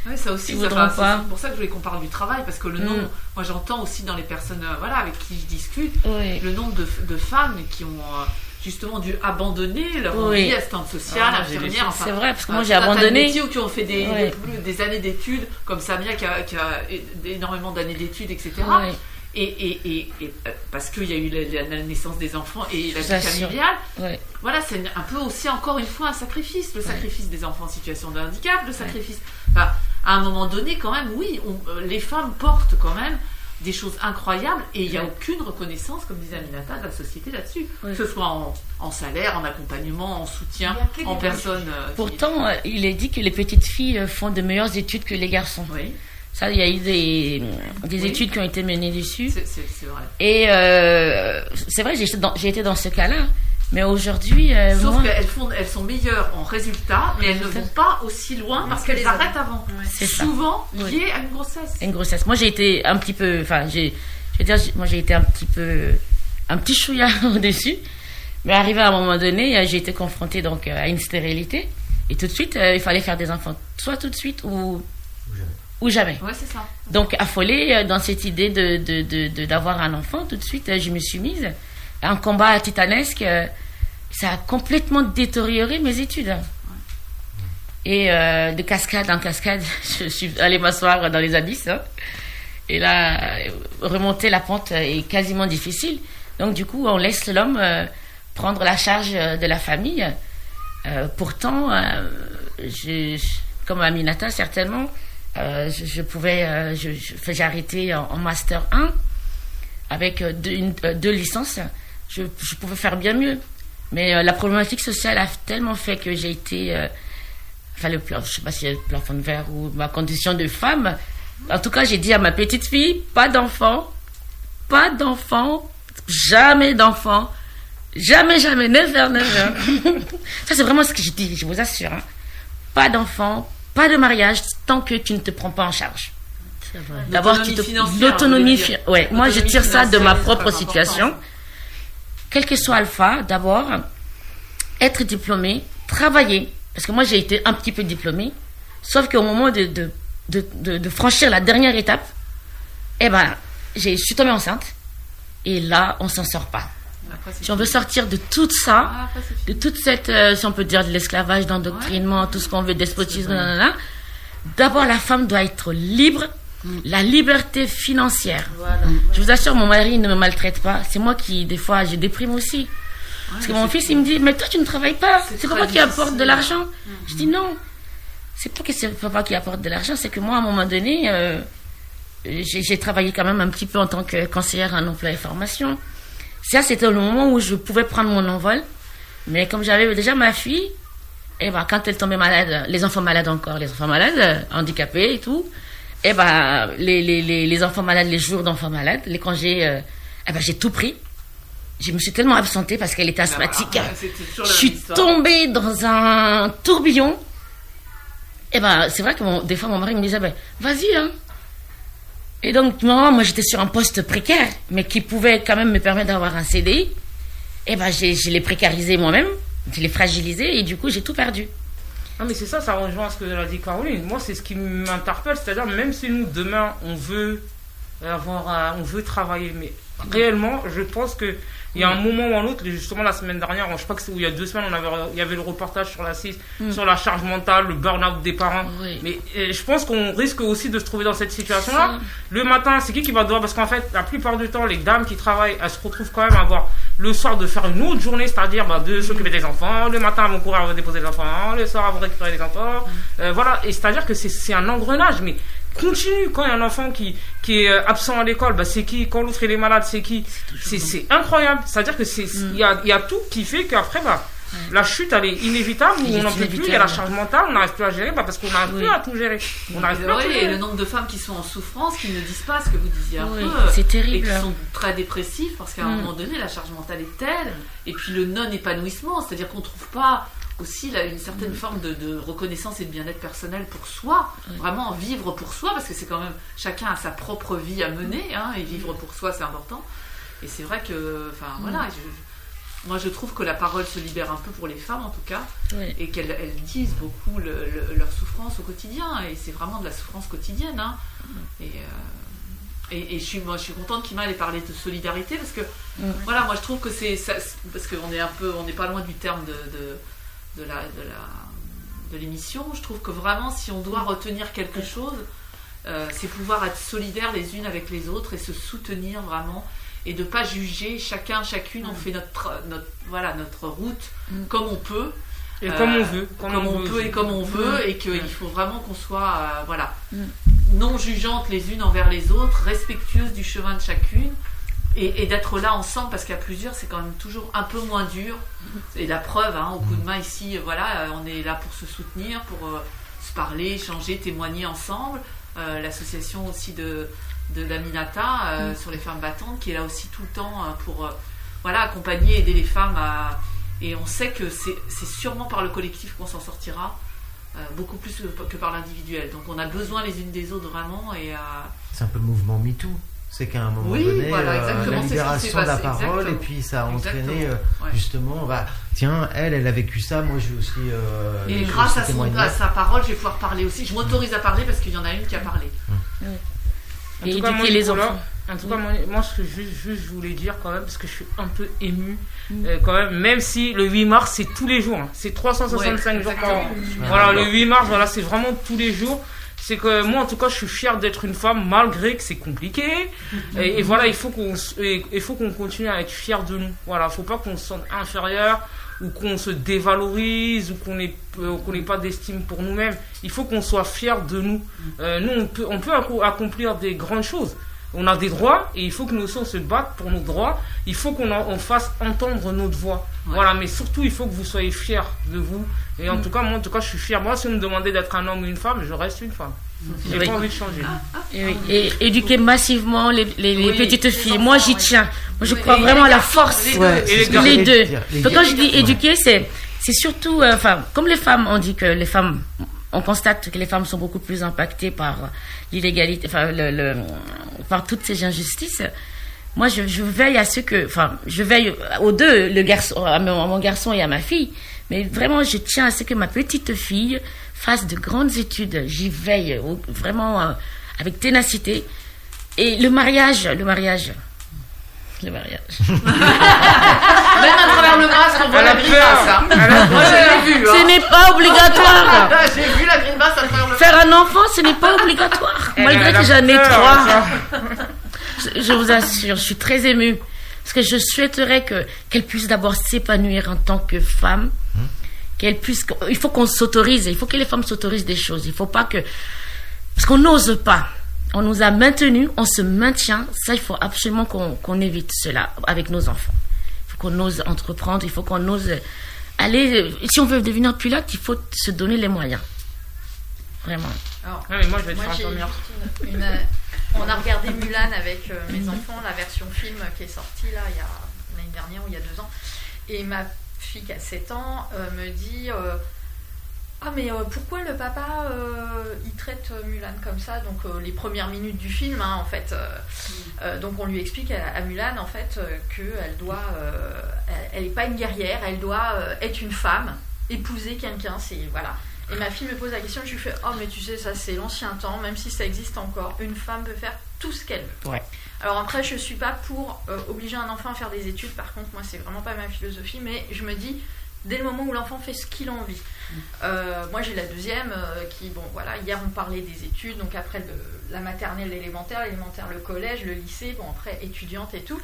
F: Oui, ça aussi, c'est pour ça que je voulais qu'on parle du travail, parce que le nombre, mm. moi j'entends aussi dans les personnes euh, voilà, avec qui je discute, le nombre de, de, femmes qui ont euh, justement dû abandonner leur oui. vie assistante sociale, ah, infirmière. Enfin,
C: c'est vrai, parce que moi j'ai abandonné.
F: Des qui ont fait des, des, années d'études, comme Samia qui a, qui a énormément d'années d'études, etc. Et, et, et, euh, parce qu'il y a eu la, naissance des enfants et la vie familiale. Voilà, c'est un peu aussi encore une fois un sacrifice. Le sacrifice des enfants en situation de handicap, le sacrifice. Enfin, à un moment donné, quand même, oui, euh, les femmes portent quand même des choses incroyables et il n'y a aucune reconnaissance, comme disait Aminata, de la société là-dessus. Que ce soit en, salaire, en accompagnement, en soutien, en personne. Euh,
C: Pourtant, il est dit que les petites filles font de meilleures études que les garçons.
F: Oui.
C: Ça, il y a eu des, des études qui ont été menées dessus.
F: C'est vrai.
C: Et euh, c'est vrai, j'ai été dans ce cas-là. Mais aujourd'hui. Euh,
F: Sauf qu'elles elles sont meilleures en résultats, mais elles ne vont pas aussi loin parce qu'elles arrêtent avant. C'est souvent lié à une grossesse.
C: Une grossesse. Moi, j'ai été un petit peu. Enfin, j'ai. Je veux dire, moi, j'ai été un petit peu. Un petit chouïa au-dessus. Mais arrivé à un moment donné, euh, j'ai été confrontée donc à une stérilité. Et tout de suite, il fallait faire des enfants. Soit tout de suite ou ou jamais.
F: Ouais, c'est ça.
C: Donc, affolée euh, dans cette idée de, d'avoir un enfant, tout de suite, euh, je me suis mise. Un combat titanesque, euh, ça a complètement détérioré mes études. Et de cascade en cascade, je suis allée m'asseoir dans les abysses. Hein. Et là, remonter la pente est quasiment difficile. Donc, du coup, on laisse l'homme prendre la charge de la famille. pourtant, je, comme Aminata, certainement, euh, je, pouvais, euh, j'ai arrêté en, master 1 avec euh, deux, licences. Je, pouvais faire bien mieux. Mais la problématique sociale a tellement fait que j'ai été, enfin le je sais pas si le plafond de verre ou ma condition de femme. En tout cas, j'ai dit à ma petite fille, pas d'enfant, pas d'enfant, jamais d'enfant, jamais, jamais, never, never. Ça, c'est vraiment ce que j'ai dit, je vous assure. Hein. Pas d'enfant, pas de mariage tant que tu ne te prends pas en charge.
F: D'avoir
C: l'autonomie ouais moi je tire ça de ma propre situation. quel que soit alpha d'abord être diplômé travailler parce que moi j'ai été un petit peu diplômé sauf qu'au moment de de, de, de, franchir la dernière étape eh ben je suis tombée enceinte et là on s'en sort pas si on veut sortir de tout ça, ah, de toute cette, euh, si on peut dire, de l'esclavage, d'endoctrinement, tout ce qu'on veut, despotisme, d'abord la femme doit être libre, mm. la liberté financière. Je vous assure, mon mari ne me maltraite pas. C'est moi qui, des fois, je déprime aussi. Parce que mon fils, il me dit, mais toi, tu ne travailles pas. C'est pas moi qui apporte de l'argent. Mm. Je dis non. C'est pas que c'est papa qui apporte de l'argent, c'est que moi, à un moment donné, euh, j'ai travaillé quand même un petit peu en tant que conseillère en emploi et formation. Ça, c'était le moment où je pouvais prendre mon envol. Mais comme j'avais déjà ma fille, et eh ben, quand elle tombait malade, les enfants malades encore, les enfants malades, handicapés et tout, et eh ben, les, les, les, enfants malades, les jours d'enfants malades, les congés, euh, eh ben, j'ai tout pris. Je me suis tellement absentée parce qu'elle était ah, asthmatique. je suis tombée dans un tourbillon. Et ben, c'est vrai que des fois, mon mari me disait, ben, vas-y, hein, et donc, moi, j'étais sur un poste précaire, mais qui pouvait quand même me permettre d'avoir un CDI. Et ben, je l'ai précarisé moi-même, je l'ai fragilisé, et du coup, j'ai tout perdu.
D: Ah, mais c'est ça, ça rejoint ce que a dit Caroline. Moi, c'est ce qui m'interpelle, c'est-à-dire, même si nous, demain, on veut avoir, on veut travailler, mais réellement, je pense que Il y a un moment ou un autre, justement la semaine dernière, je crois que il y a deux semaines, on avait, il y avait le reportage sur la mm. sur la charge mentale, le burn-out des parents. Mais je pense qu'on risque aussi de se trouver dans cette situation-là. Le matin, c'est qui qui va devoir Parce qu'en fait, la plupart du temps, les dames qui travaillent, elles se retrouvent quand même à avoir le soir de faire une autre journée, c'est-à-dire bah, de s'occuper des enfants, le matin elles vont courir à déposer les enfants, le soir elles vont récupérer les enfants. Mm. Euh, voilà, et c'est-à-dire que c'est un engrenage, mais continue. Quand il y a un enfant qui, qui est euh, absent à l'école, bah, c'est qui Quand l'autre il est malade, c'est qui? C'est incroyable. C'est-à-dire que c'est il y, a, y, a, tout qui fait qu'après, bah, la chute, elle est inévitable, on n'en peut plus, il y a la charge mentale, on n'arrive plus à gérer, bah, parce qu'on n'arrive plus à tout gérer. On n'arrive plus à
F: Et le nombre de femmes qui sont en souffrance, qui ne disent pas ce que vous disiez un peu.
C: C'est terrible.
F: Et qui sont très dépressifs, parce qu'à un mm. moment donné, la charge mentale est telle, et puis le non-épanouissement, c'est-à-dire qu'on ne trouve pas aussi là, une certaine forme de, reconnaissance et de bien-être personnel pour soi, vraiment vivre pour soi, parce que c'est quand même chacun a sa propre vie à mener, hein, et vivre pour soi c'est important. Et c'est vrai que, enfin voilà, moi je trouve que la parole se libère un peu pour les femmes en tout cas, et qu'elles disent beaucoup leur souffrance au quotidien, et c'est vraiment de la souffrance quotidienne. Hein. Et, euh, et, je, suis, moi, je suis contente qu'il m'ait parlé de solidarité parce que, voilà, moi je trouve que c'est. Parce qu'on est un peu. On n'est pas loin du terme de, de la, de la de l'émission. Je trouve que vraiment, si on doit retenir quelque chose, euh, c'est pouvoir être solidaires les unes avec les autres et se soutenir vraiment et de pas juger chacun, chacune. On mm. fait notre, notre, voilà, notre route mm. comme on peut.
D: Et comme on veut.
F: Comme, on, peut et comme on veut. Mm. Et qu'il faut vraiment qu'on soit euh, voilà, non jugeantes les unes envers les autres, respectueuses du chemin de chacune et, d'être là ensemble parce qu'à plusieurs c'est quand même toujours un peu moins dur. Et la preuve hein, au coup de main ici voilà on est là pour se soutenir pour euh, se parler échanger témoigner ensemble. Euh, l'association aussi de de la Minata euh, mm. sur les femmes battantes qui est là aussi tout le temps pour voilà accompagner aider les femmes à, et on sait que c'est sûrement par le collectif qu'on s'en sortira beaucoup plus que par l'individuel. Donc on a besoin les unes des autres vraiment et
B: c'est un peu le mouvement MeToo c'est qu'à un moment donné, euh, la libération de la parole, et puis ça a entraîné euh, justement, bah, tiens, elle, elle a vécu ça, moi je vais aussi. Euh,
F: et grâce à, son, à, sa parole, je vais pouvoir parler aussi. Je m'autorise à parler parce qu'il y en a une qui a parlé.
C: Et éduquer les enfants.
D: En tout cas, moi, ce que je, je, voulais dire quand même, parce que je suis un peu ému, mm. quand même, même si le 8 mars, c'est tous les jours, hein. c'est 365 jours par an. Voilà, le 8 mars, voilà, c'est vraiment tous les jours c'est que moi en tout cas je suis fier d'être une femme malgré que c'est compliqué. Et, voilà il faut qu'on il faut qu'on continue à être fier de nous. Voilà faut pas qu'on se sente inférieur ou qu'on se dévalorise ou qu'on n'ait euh, pas d'estime pour nous-mêmes. Il faut qu'on soit fier de nous. Euh, nous on peut accomplir des grandes choses on a des droits et il faut que nous aussi on se batte pour nos droits. Il faut qu'on on fasse entendre notre voix. Voilà, mais surtout il faut que vous soyez fiers de vous. Et en mm. tout cas, moi, en tout cas, je suis fier. Moi, si vous me demandez d'être un homme ou une femme, je reste une femme. J'ai pas envie de changer.
C: Et, éduquer massivement les, les, petites filles. Moi, j'y tiens. Moi, je crois vraiment à la force. Les, deux. Donc, quand je dis éduquer, c'est c'est surtout, euh, enfin, comme les femmes, on dit que les femmes on constate que les femmes sont beaucoup plus impactées par l'illégalité, enfin, le, par toutes ces injustices. Moi, je, veille à ce que, enfin, je veille aux deux, le garçon, à mon, garçon et à ma fille, mais vraiment, je tiens à ce que ma petite fille fasse de grandes études. J'y veille vraiment euh, avec ténacité. Et le mariage, le mariage, le mariage.
F: Même à travers le masque, on voit la grimace. Hein. Moi, je vu.
C: Hein. Ce n'est pas obligatoire.
F: J'ai vu la grimace à travers le
C: Faire un enfant, ce n'est pas obligatoire. Malgré que j'en ai trois. Je vous assure, je suis très émue. Parce que je souhaiterais que, qu'elle puisse d'abord s'épanouir en tant que femme. Qu'elle puisse, il faut qu'on s'autorise, il faut que les femmes s'autorisent des choses. Il faut pas que, parce qu'on n'ose pas on nous a maintenus, on se maintient. Ça, il faut absolument qu'on évite cela avec nos enfants. Il faut qu'on ose entreprendre, il faut qu'on ose aller. Si on veut devenir pilote, il faut se donner les moyens. Vraiment.
D: Alors, mais moi, je vais te faire
J: une, On a regardé Mulan avec euh, mes enfants, la version film qui est sortie là, il y a l'année dernière ou il y a deux ans. Et ma fille qui a 7 ans euh, me dit. Euh, ah mais euh, pourquoi le papa euh, il traite Mulan comme ça? Donc euh, les premières minutes du film hein, en fait mm. donc on lui explique à, Mulan en fait qu'elle doit elle n'est pas une guerrière elle doit être une femme épouser quelqu'un c'est voilà et ma fille me pose la question je lui fais oh mais tu sais ça c'est l'ancien temps même si ça existe encore une femme peut faire tout ce qu'elle veut
C: ouais.
J: Alors après, je suis pas pour obliger un enfant à faire des études. Par contre, moi, c'est vraiment pas ma philosophie. Mais je me dis, dès le moment où l'enfant fait ce qu'il a envie. Euh, moi, j'ai la deuxième euh, qui, bon, voilà, hier on parlait des études, donc après la maternelle, l'élémentaire, l'élémentaire, le collège, le lycée, bon, après étudiante et tout.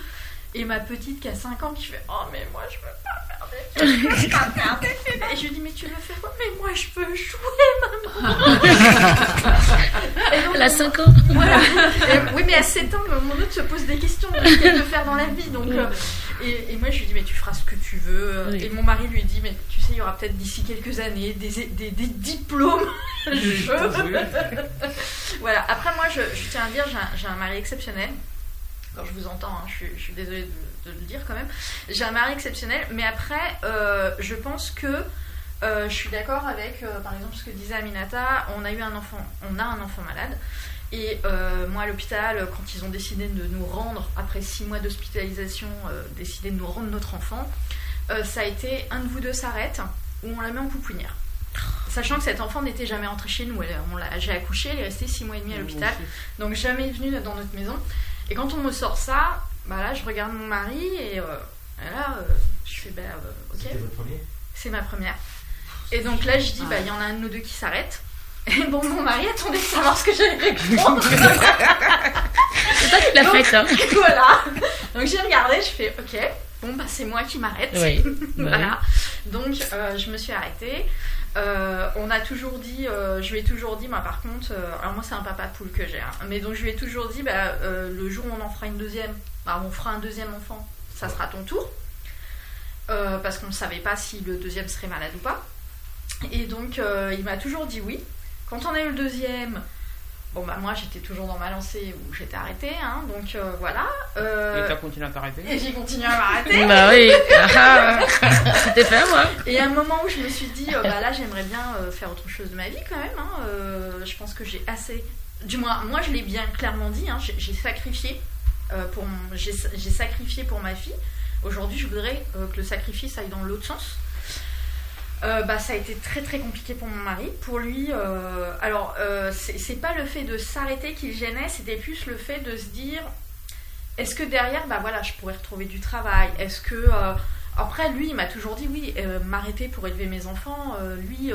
J: Et ma petite qui a 5 ans qui fait Oh, mais moi je veux pas faire d'études, je veux pas faire d'études. Et je lui dis Mais tu veux faire quoi Mais moi je veux jouer, maman.
C: Elle a 5 ans.
J: Voilà. oui, mais à 7 ans, mon autre se pose des questions de ce qu'elle veut faire dans la vie. Donc, euh, et, moi, je lui dis, mais tu feras ce que tu veux. Et mon mari lui dit, mais tu sais, il y aura peut-être d'ici quelques années des, des, des diplômes. voilà. Après, moi, je, je, tiens à dire, j'ai un, un, mari exceptionnel. Quand je vous entends, hein, je, suis, je, suis, désolée de, de, le dire quand même. J'ai un mari exceptionnel, mais après, euh, je pense que euh, je suis d'accord avec, euh, par exemple, ce que disait Aminata. On a eu un enfant, on a un enfant malade. Et euh, moi, à l'hôpital, quand ils ont décidé de nous rendre, après six mois d'hospitalisation, décidé de nous rendre notre enfant, euh, ça a été un de vous deux s'arrête ou on la met en pouponnière. Sachant que cet enfant n'était jamais rentré chez nous. J'ai accouché, elle est restée six mois et demi à l'hôpital, donc jamais venue dans notre maison. Et quand on me sort ça, bah là, je regarde mon mari et, là, je fais, bah, ok. C'est ma première. Et donc là, je dis, bah, il y en a un de nous deux qui s'arrête. Et bon, mon mari attendait de savoir ce que j'allais répondre. c'est
C: toi qui l'as fait, hein.
J: Voilà. Donc j'ai regardé, je fais OK. Bon, bah c'est moi qui m'arrête. Oui. voilà. Donc euh, je me suis arrêtée. Euh, on a toujours dit, euh, je lui ai toujours dit, moi par contre, alors moi c'est un papa poule que j'ai, hein. mais donc je lui ai toujours dit, bah, le jour où on en fera une deuxième, bah, on fera un deuxième enfant, ça sera ton tour, parce qu'on ne savait pas si le deuxième serait malade ou pas. Et donc il m'a toujours dit oui. Quand on a eu le deuxième, bon bah moi j'étais toujours dans ma lancée où j'étais arrêtée, hein, donc euh, voilà.
D: Euh, et t'as continué à t'arrêter?
J: Et j'ai continué à m'arrêter.
C: bah oui, c'était fait moi.
J: Et à un moment où je me suis dit, euh, bah là j'aimerais bien faire autre chose de ma vie quand même. Hein, je pense que j'ai assez, du moins moi je l'ai bien clairement dit, hein, j'ai sacrifié pour, j'ai sacrifié pour ma fille. Aujourd'hui je voudrais que le sacrifice aille dans l'autre sens. Euh, bah, ça a été très très compliqué pour mon mari. Pour lui, euh, alors euh, c'est pas le fait de s'arrêter qui le gênait, c'était plus le fait de se dire est-ce que derrière, bah voilà, je pourrais retrouver du travail? Est-ce que après lui, il m'a toujours dit oui, m'arrêter pour élever mes enfants. lui,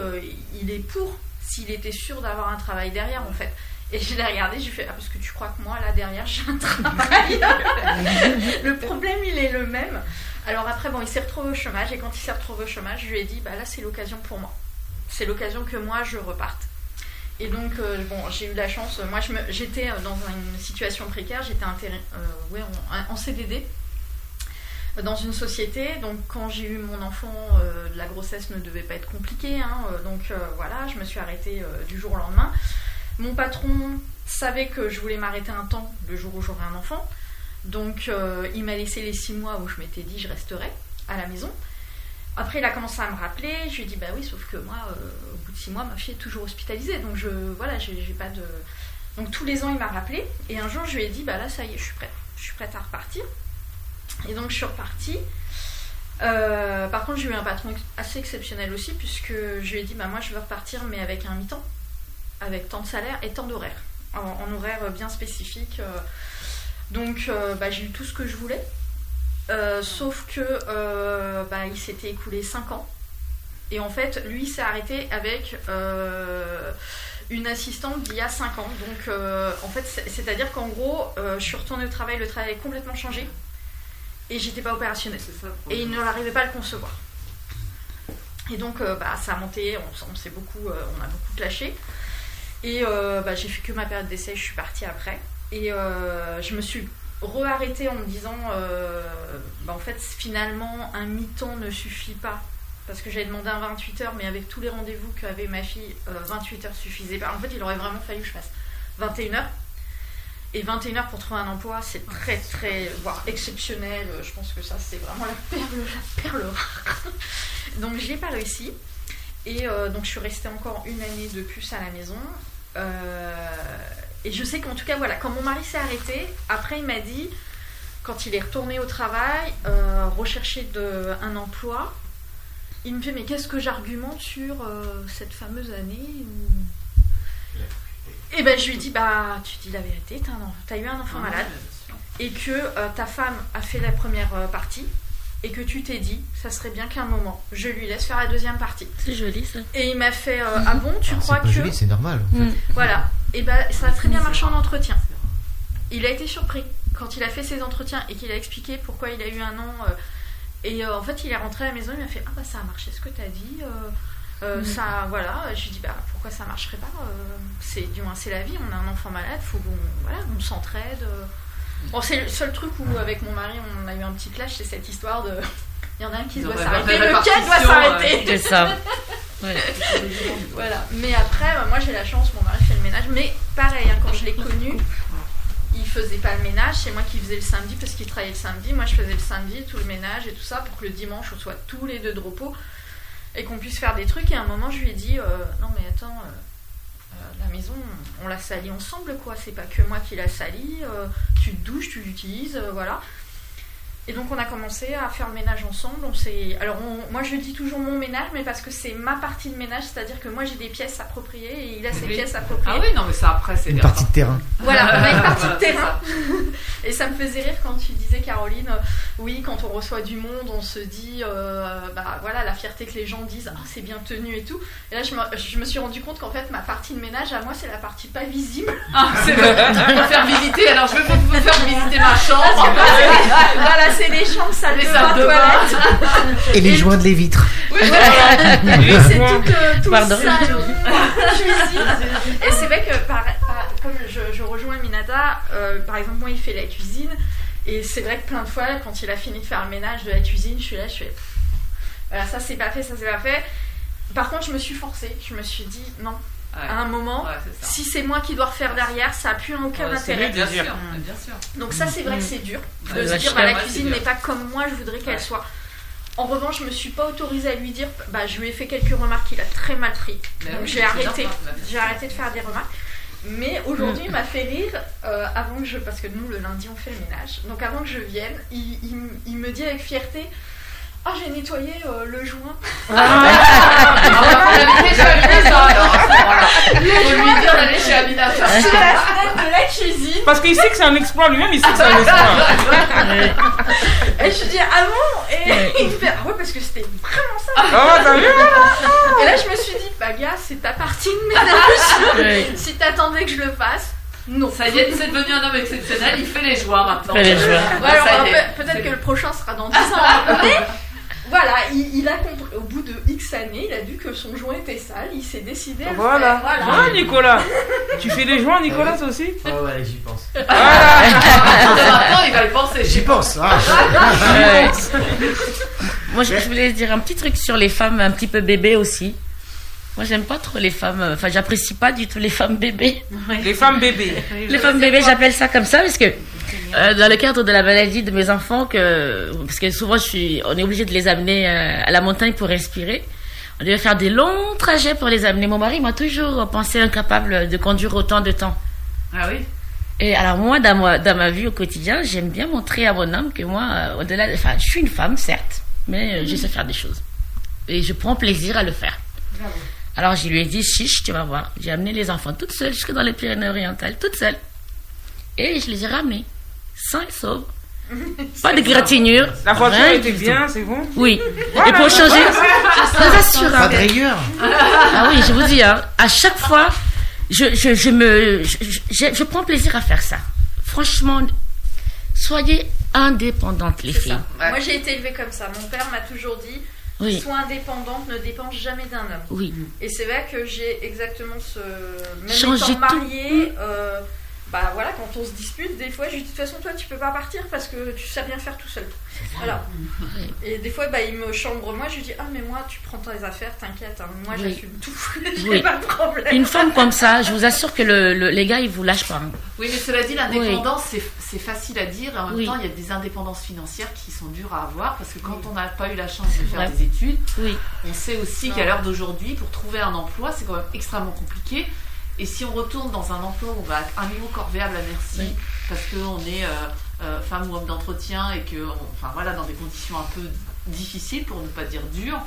J: il est pour s'il était sûr d'avoir un travail derrière en fait. Et je l'ai regardé, lui fait ah parce que tu crois que moi là derrière j'ai un travail? le problème il est le même. Alors après, bon, il s'est retrouvé au chômage et quand il s'est retrouvé au chômage, je lui ai dit, bah là, c'est l'occasion pour moi. C'est l'occasion que moi, je reparte. Et donc, euh, bon, j'ai eu la chance. Moi, j'étais euh, dans une situation précaire. J'étais euh, ouais, en, CDD dans une société. Donc, quand j'ai eu mon enfant, la grossesse ne devait pas être compliquée. Hein, donc, voilà, je me suis arrêtée du jour au lendemain. Mon patron savait que je voulais m'arrêter un temps le jour où j'aurais un enfant. Donc euh, il m'a laissé les six mois où je m'étais dit je resterai à la maison. Après il a commencé à me rappeler, je lui ai dit bah oui sauf que moi euh, au bout de six mois ma fille est toujours hospitalisée donc je voilà j'ai pas de donc tous les ans il m'a rappelé et un jour je lui ai dit bah là ça y est je suis prête je suis prête à repartir et donc je suis repartie. Euh, par contre j'ai eu un patron assez exceptionnel aussi puisque je lui ai dit bah moi je veux repartir mais avec un mi-temps avec tant de salaire et tant d'horaire en, horaire bien spécifique. Donc euh, bah, j'ai eu tout ce que je voulais. Euh, sauf que euh, bah, il s'était écoulé 5 ans. Et en fait, lui s'est arrêté avec une assistante d'il y a 5 ans. Donc en fait, c'est-à-dire qu'en gros, je suis retournée au travail, le travail est complètement changé. Et j'étais pas opérationnelle. et il ne l'arrivait pas à le concevoir. Et donc bah, ça a monté, on, s'est beaucoup, on a beaucoup clashé. Et bah, j'ai fait que ma période d'essai, je suis partie après. Et euh, je me suis re-arrêtée en me disant, euh, bah, en fait, finalement, un mi-temps ne suffit pas. Parce que j'avais demandé un 28 heures, mais avec tous les rendez-vous qu'avait ma fille, 28 euh, heures suffisait pas. En fait, il aurait vraiment fallu que je fasse 21 heures. Et 21 heures pour trouver un emploi, c'est très, très, voire exceptionnel. Je pense que ça, c'est vraiment la perle, rare. donc, je n'ai pas réussi. Et donc, je suis restée encore une année de plus à la maison. Et je sais qu'en tout cas, voilà, quand mon mari s'est arrêté, après il m'a dit, quand il est retourné au travail, euh, rechercher de, un emploi, il me fait mais qu'est-ce que j'argumente sur euh, cette fameuse année Et eh ben je lui dis bah tu dis la vérité, t'as, as eu un enfant malade. et que euh, ta femme a fait la première euh, partie et que tu t'es dit, ça serait bien qu'un moment, je lui laisse faire la deuxième partie.
C: C'est joli ça.
J: Et il m'a fait, euh, ah bon, tu
B: Alors,
J: crois
B: pas
J: que...
B: joli, c'est normal. en fait.
C: Mm.
J: Voilà. Et ben ça a très bien marché en entretien. Il a été surpris quand il a fait ses entretiens et qu'il a expliqué pourquoi il a eu un an. euh, et euh, en fait, il est rentré à la maison, il m'a fait Ah bah ça a marché ce que tu as dit. euh, euh, Ça, voilà. Je lui dis Bah pourquoi ça marcherait pas C'est du moins c'est la vie. On a un enfant malade, faut qu'on voilà, on s'entraide. Bon, c'est le seul truc où avec mon mari on a eu un petit clash, c'est cette histoire de. Il y en a un qui doit s'arrêter, lequel doit s'arrêter
C: C'est ça. Ouais.
J: voilà. Mais après, bah, moi j'ai la chance, mon mari fait le ménage. Mais pareil, hein, quand je l'ai connu, il faisait pas le ménage. C'est moi qui faisais le samedi parce qu'il travaillait le samedi. Moi je faisais le samedi, tout le ménage et tout ça pour que le dimanche on soit tous les deux de repos et qu'on puisse faire des trucs. Et à un moment, je lui ai dit euh, Non, mais attends. euh, euh, la maison, on la salit ensemble, quoi. C'est pas que moi qui la salis. euh, tu te douches, tu l'utilises, euh, voilà. Et donc on a commencé à faire le ménage ensemble. On alors on- moi je dis toujours mon ménage, mais parce que c'est ma partie de ménage, c'est-à-dire que moi j'ai des pièces appropriées et il a ses
F: Oui.
J: pièces appropriées.
F: Ah oui, non, mais ça après, c'est
B: Une partie de terrain.
J: Voilà, on a une partie
F: Voilà,
J: de terrain. Et ça me faisait rire quand tu disais, Caroline, euh, oui, quand on reçoit du monde, on se dit, euh, bah voilà, la fierté que les gens disent, ah, c'est bien tenu et tout. Et là, je me, je me suis rendu compte qu'en fait, ma partie de ménage, à moi, c'est la partie pas visible.
F: Ah, c'est vrai. Faire visiter, alors je vais vous faire visiter ma chambre.
J: voilà, c'est les chambres, salles
F: Les
J: de bain, toilettes.
B: Et les joints de les vitres.
J: Oui, voilà. Oui, c'est tout, euh, tout
C: Pardon.
J: cuisine. Et c'est vrai que, par- par- comme je, je rejoins Minata, euh, par exemple, moi, il fait la cuisine. Et c'est vrai que plein de fois, quand il a fini de faire le ménage de la cuisine, je suis là, je fais. Voilà, ça c'est pas fait, ça c'est pas fait. Par contre, je me suis forcée. Je me suis dit, non,
F: Ouais.
J: à un moment,
F: Ouais,
J: si c'est moi qui dois refaire derrière, ça a plus aucun
F: Ouais,
J: intérêt.
F: bien sûr, bien sûr.
J: Donc ça c'est vrai que c'est dur de
C: Ouais,
J: se
C: la
J: dire bah, la cuisine n'est pas comme moi je voudrais qu'elle
F: Ouais.
J: soit. En revanche, je me suis pas autorisée à lui dire bah je lui ai fait quelques remarques qu'il a très mal pris.
F: Mais
J: Donc
F: oui,
J: j'ai arrêté. J'ai arrêté de faire des remarques. Mais aujourd'hui, il m'a fait rire euh, avant que je parce que nous le lundi on fait le ménage. Donc avant que je vienne, il, il m- il me dit avec fierté ah, j'ai nettoyé euh, le joint.
F: Ah, avait déjà vu ça, alors, à ce moment-là. Faut lui dire d'aller chez Aminata.
J: Sur la fenêtre de la cuisine.
K: Parce qu'il sait que c'est un exploit lui-même, il sait que c'est un exploit.
J: Et je dis ah bon? Et il me fait ah ouais parce que c'était vraiment ça.
K: Ah, t'as vu
J: Et là, je me suis dit, bah, gars, c'est ta partie de ménage. Si t'attendais que je le fasse, non.
F: Ça y est, c'est devenu un homme exceptionnel, il fait les joies maintenant.
C: Fait les joies.
J: Ouais, alors, peut-être que le prochain sera dans 10 ans. Mais voilà, il, il a compris. Au bout de X années, il a vu que son joint était sale. Il s'est décidé à le
K: Voilà.
J: faire. Voilà.
K: Voilà, Nicolas. Tu fais des joints, Nicolas, toi aussi
B: Ouais, ouais, j'y pense.
F: Maintenant, il va le penser.
B: J'y pense. ah.
C: Ouais. Moi, je, je voulais dire un petit truc sur les femmes un petit peu bébés aussi. Moi, j'aime pas trop les femmes. euh, Enfin, j'apprécie pas du tout les femmes bébés.
K: Les femmes bébés.
C: Les femmes bébés, j'appelle ça comme ça parce que euh, dans le cadre de la maladie de mes enfants, que parce que souvent, je suis, on est obligé de les amener euh, à la montagne pour respirer. On devait faire des longs trajets pour les amener. Mon mari m'a toujours pensé incapable de conduire autant de temps.
F: Ah oui?
C: Et alors moi, dans ma, dans ma vie au quotidien, j'aime bien montrer à mon homme que moi, euh, au-delà, de- enfin, je suis une femme, certes, mais euh, je sais faire des choses. Et je prends plaisir à le faire. Alors je lui ai dit, chiche, tu vas voir. J'ai amené les enfants toutes seules jusque dans les Pyrénées-Orientales, toutes seules. Et je les ai ramenés, sains et saufs. Pas de gratinure.
K: La voiture était bien, c'est bon
C: Oui.
K: Voilà,
C: et pour changer, assure.
B: Pas de rayures.
C: Ah oui, je vous dis, hein, à chaque fois, je, je, je me, je, je- je prends plaisir à faire ça. Franchement, soyez indépendantes, les filles.
J: Moi, j'ai été élevée comme ça. Mon père m'a toujours dit
C: Oui.
J: sois indépendante, ne dépense jamais d'un homme.
C: Oui.
J: Et c'est vrai que j'ai exactement ce. Même
C: Changer
J: étant
C: tout.
J: mariée, euh, bah voilà, quand on se dispute, des fois, je dis de toute façon, toi, tu peux pas partir parce que tu sais rien faire tout seul. Voilà. Et des fois, bah, il me chambre, moi, je lui dis, ah, mais moi, tu prends tes affaires, t'inquiète, hein, moi,
C: Oui.
J: j'assume tout. J'ai
C: Oui.
J: pas de problème.
C: Une femme comme ça, je vous assure que le, le- les gars, ils vous lâchent pas. hein.
F: Oui, mais cela dit, l'indépendance, c'est- c'est facile à dire. Et en même
C: Oui.
F: temps, il y a des indépendances financières qui sont dures à avoir parce que quand on n'a pas eu la chance de faire des études,
C: Oui.
F: on sait aussi qu'à l'heure d'aujourd'hui, pour trouver un emploi, c'est quand même extrêmement compliqué. Et si on retourne dans un emploi où on va à un niveau corvéable à merci,
C: Oui.
F: parce qu'on est euh, euh, femme ou homme d'entretien et que, on- enfin voilà, dans des conditions un peu difficiles, pour ne pas dire dures,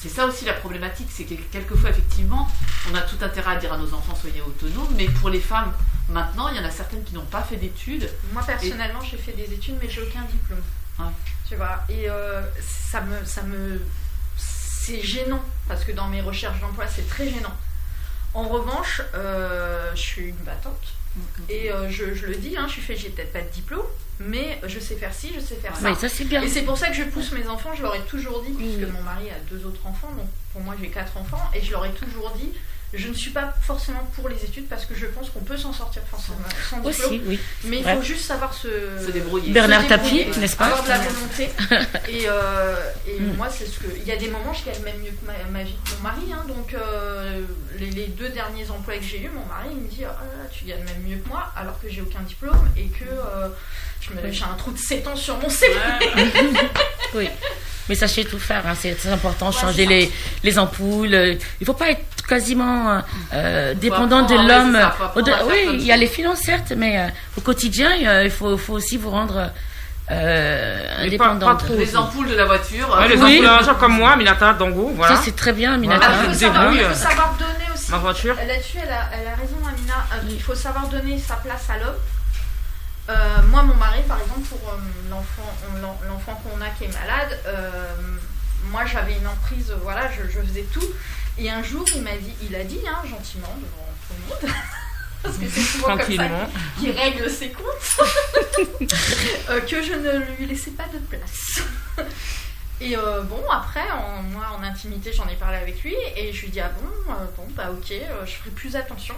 F: c'est ça aussi la problématique, c'est que quelquefois, effectivement, on a tout intérêt à dire à nos enfants soyez autonomes, mais pour les femmes, maintenant, il y en a certaines qui n'ont pas fait d'études.
J: Moi, personnellement, j'ai fait des études, mais j'ai aucun diplôme. Tu vois, et euh, ça me. Ça me c'est gênant, parce que dans mes recherches d'emploi, c'est très gênant. En revanche, euh, je suis une battante. Et euh, je, le dis, hein, je suis fait, j'ai peut-être pas de diplôme, mais je sais faire ci, je sais faire ça.
C: bien.
J: Et c'est pour ça que je pousse mes enfants, je leur ai toujours dit, puisque mon mari a deux autres enfants, donc pour moi j'ai quatre enfants, et je leur ai toujours dit, je ne suis pas forcément pour les études parce que je pense qu'on peut s'en sortir forcément sans diplôme.
C: oui.
J: Mais il faut juste savoir se,
F: débrouiller.
C: Bernard Tapie, n'est-ce pas
J: Avoir de la volonté. et, euh, et mm. moi, c'est ce que. Il y a des moments, je gagne même mieux que ma, vie que mon mari. Hein, donc, euh, les, deux derniers emplois que j'ai eu, mon mari il me dit oh Tu gagnes même mieux que moi, alors que j'ai aucun diplôme et que euh, je me j'ai un trou de 7 ans sur mon CV.
C: oui. Mais sachez tout faire, hein, c'est très important, changer les, les ampoules. Il ne faut pas être quasiment euh, dépendant de l'homme. Oui, il y a les finances, certes, mais euh, au quotidien, il faut, faut, aussi vous rendre euh, indépendant.
F: les ampoules de la voiture.
K: les ampoules de comme moi, Minata Dango. Voilà.
C: Ça, c'est très bien, Minata.
J: il, faut savoir, il faut savoir donner aussi.
K: Ma voiture.
J: Là-dessus, elle a, elle a raison, Amina. Il faut savoir donner sa place à l'homme. Euh, moi, mon mari, par exemple, pour euh, l'enfant qu'on a qui est malade, euh, moi j'avais une emprise, voilà, je, faisais tout. Et un jour, il m'a dit, il a dit, hein, gentiment, devant tout le monde, parce que c'est souvent comme ça qu'il règle ses comptes, que je ne lui laissais pas de place. Et bon, après, en, moi en intimité, j'en ai parlé avec lui et je lui ai dit, ah bon, bon, bah ok, je ferai plus attention.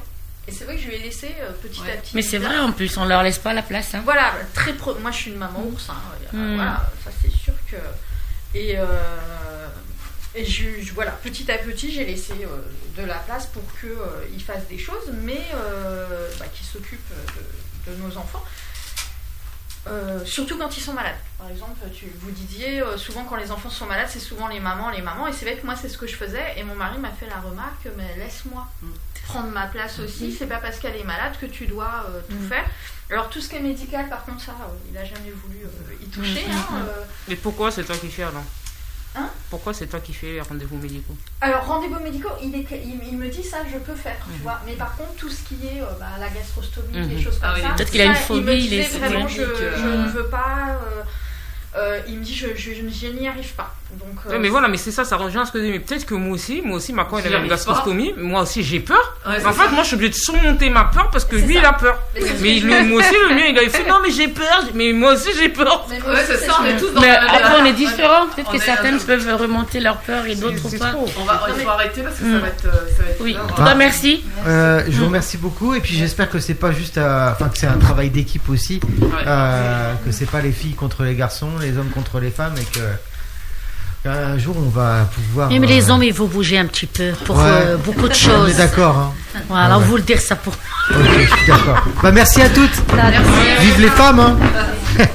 J: Et c'est vrai que je lui ai laissé euh, petit à petit.
C: Mais c'est vrai en plus, on leur laisse pas la place. Hein.
J: Voilà, très moi je suis une maman ours. Hein, hmm. Voilà, ça c'est sûr que. Et, euh, et je, voilà, petit à petit, j'ai laissé euh, de la place pour qu'ils fassent des choses, mais bah, qu'ils s'occupent de, nos enfants. surtout quand ils sont malades. Par exemple, tu, vous disiez, souvent quand les enfants sont malades, c'est souvent les mamans, les mamans. Et c'est vrai que moi, c'est ce que je faisais. Et mon mari m'a fait la remarque, mais laisse-moi. Hmm prendre ma place aussi. Mhm. C'est pas parce qu'elle est malade que tu dois euh, tout mhm. faire. Alors tout ce qui est médical, par contre, ça, euh, il a jamais voulu euh, y toucher. Hein,
K: Mais pourquoi c'est toi qui fais alors Hein Pourquoi c'est toi qui fais les rendez-vous médicaux
J: Alors, rendez-vous médicaux, il, il, me dit ça, je peux faire, tu vois. Mais par contre, tout ce qui est bah, la gastrostomie, les choses comme ah ça.
C: Peut-être qu'il a une phobie,
J: il, est vraiment, je, je, ne veux pas. Euh, il me dit je, je, je, n'y arrive pas. Donc,
K: euh, mais voilà, mais c'est ça, ça rejoint ce que je dis. Mais peut-être que moi aussi, moi aussi, ma quand il a une gastrostomie, moi aussi j'ai peur. en fait, moi je suis obligée de surmonter ma peur parce que lui il a peur. Mais, moi aussi, le mien il a fait non, mais j'ai peur, mais moi aussi j'ai peur.
F: Mais c'est ça, on est tous dans
C: Mais après, on est différents. Peut-être que certaines peuvent remonter leur peur et d'autres pas.
F: On va, il faut arrêter parce que ça va être. Euh, ça va être
C: oui, en tout cas, merci.
B: je vous remercie beaucoup et puis j'espère que c'est pas juste. Enfin, que c'est un travail d'équipe aussi. Que c'est pas les filles contre les garçons les hommes contre les femmes et que un jour on va pouvoir.
I: Même les euh, hommes, il faut bouger un petit peu pour euh, beaucoup de choses.
B: D'accord. Hein.
I: Voilà, on vous le dire ça pour.
B: Ok, je suis d'accord. Bah, merci à toutes. Vive les femmes. Hein.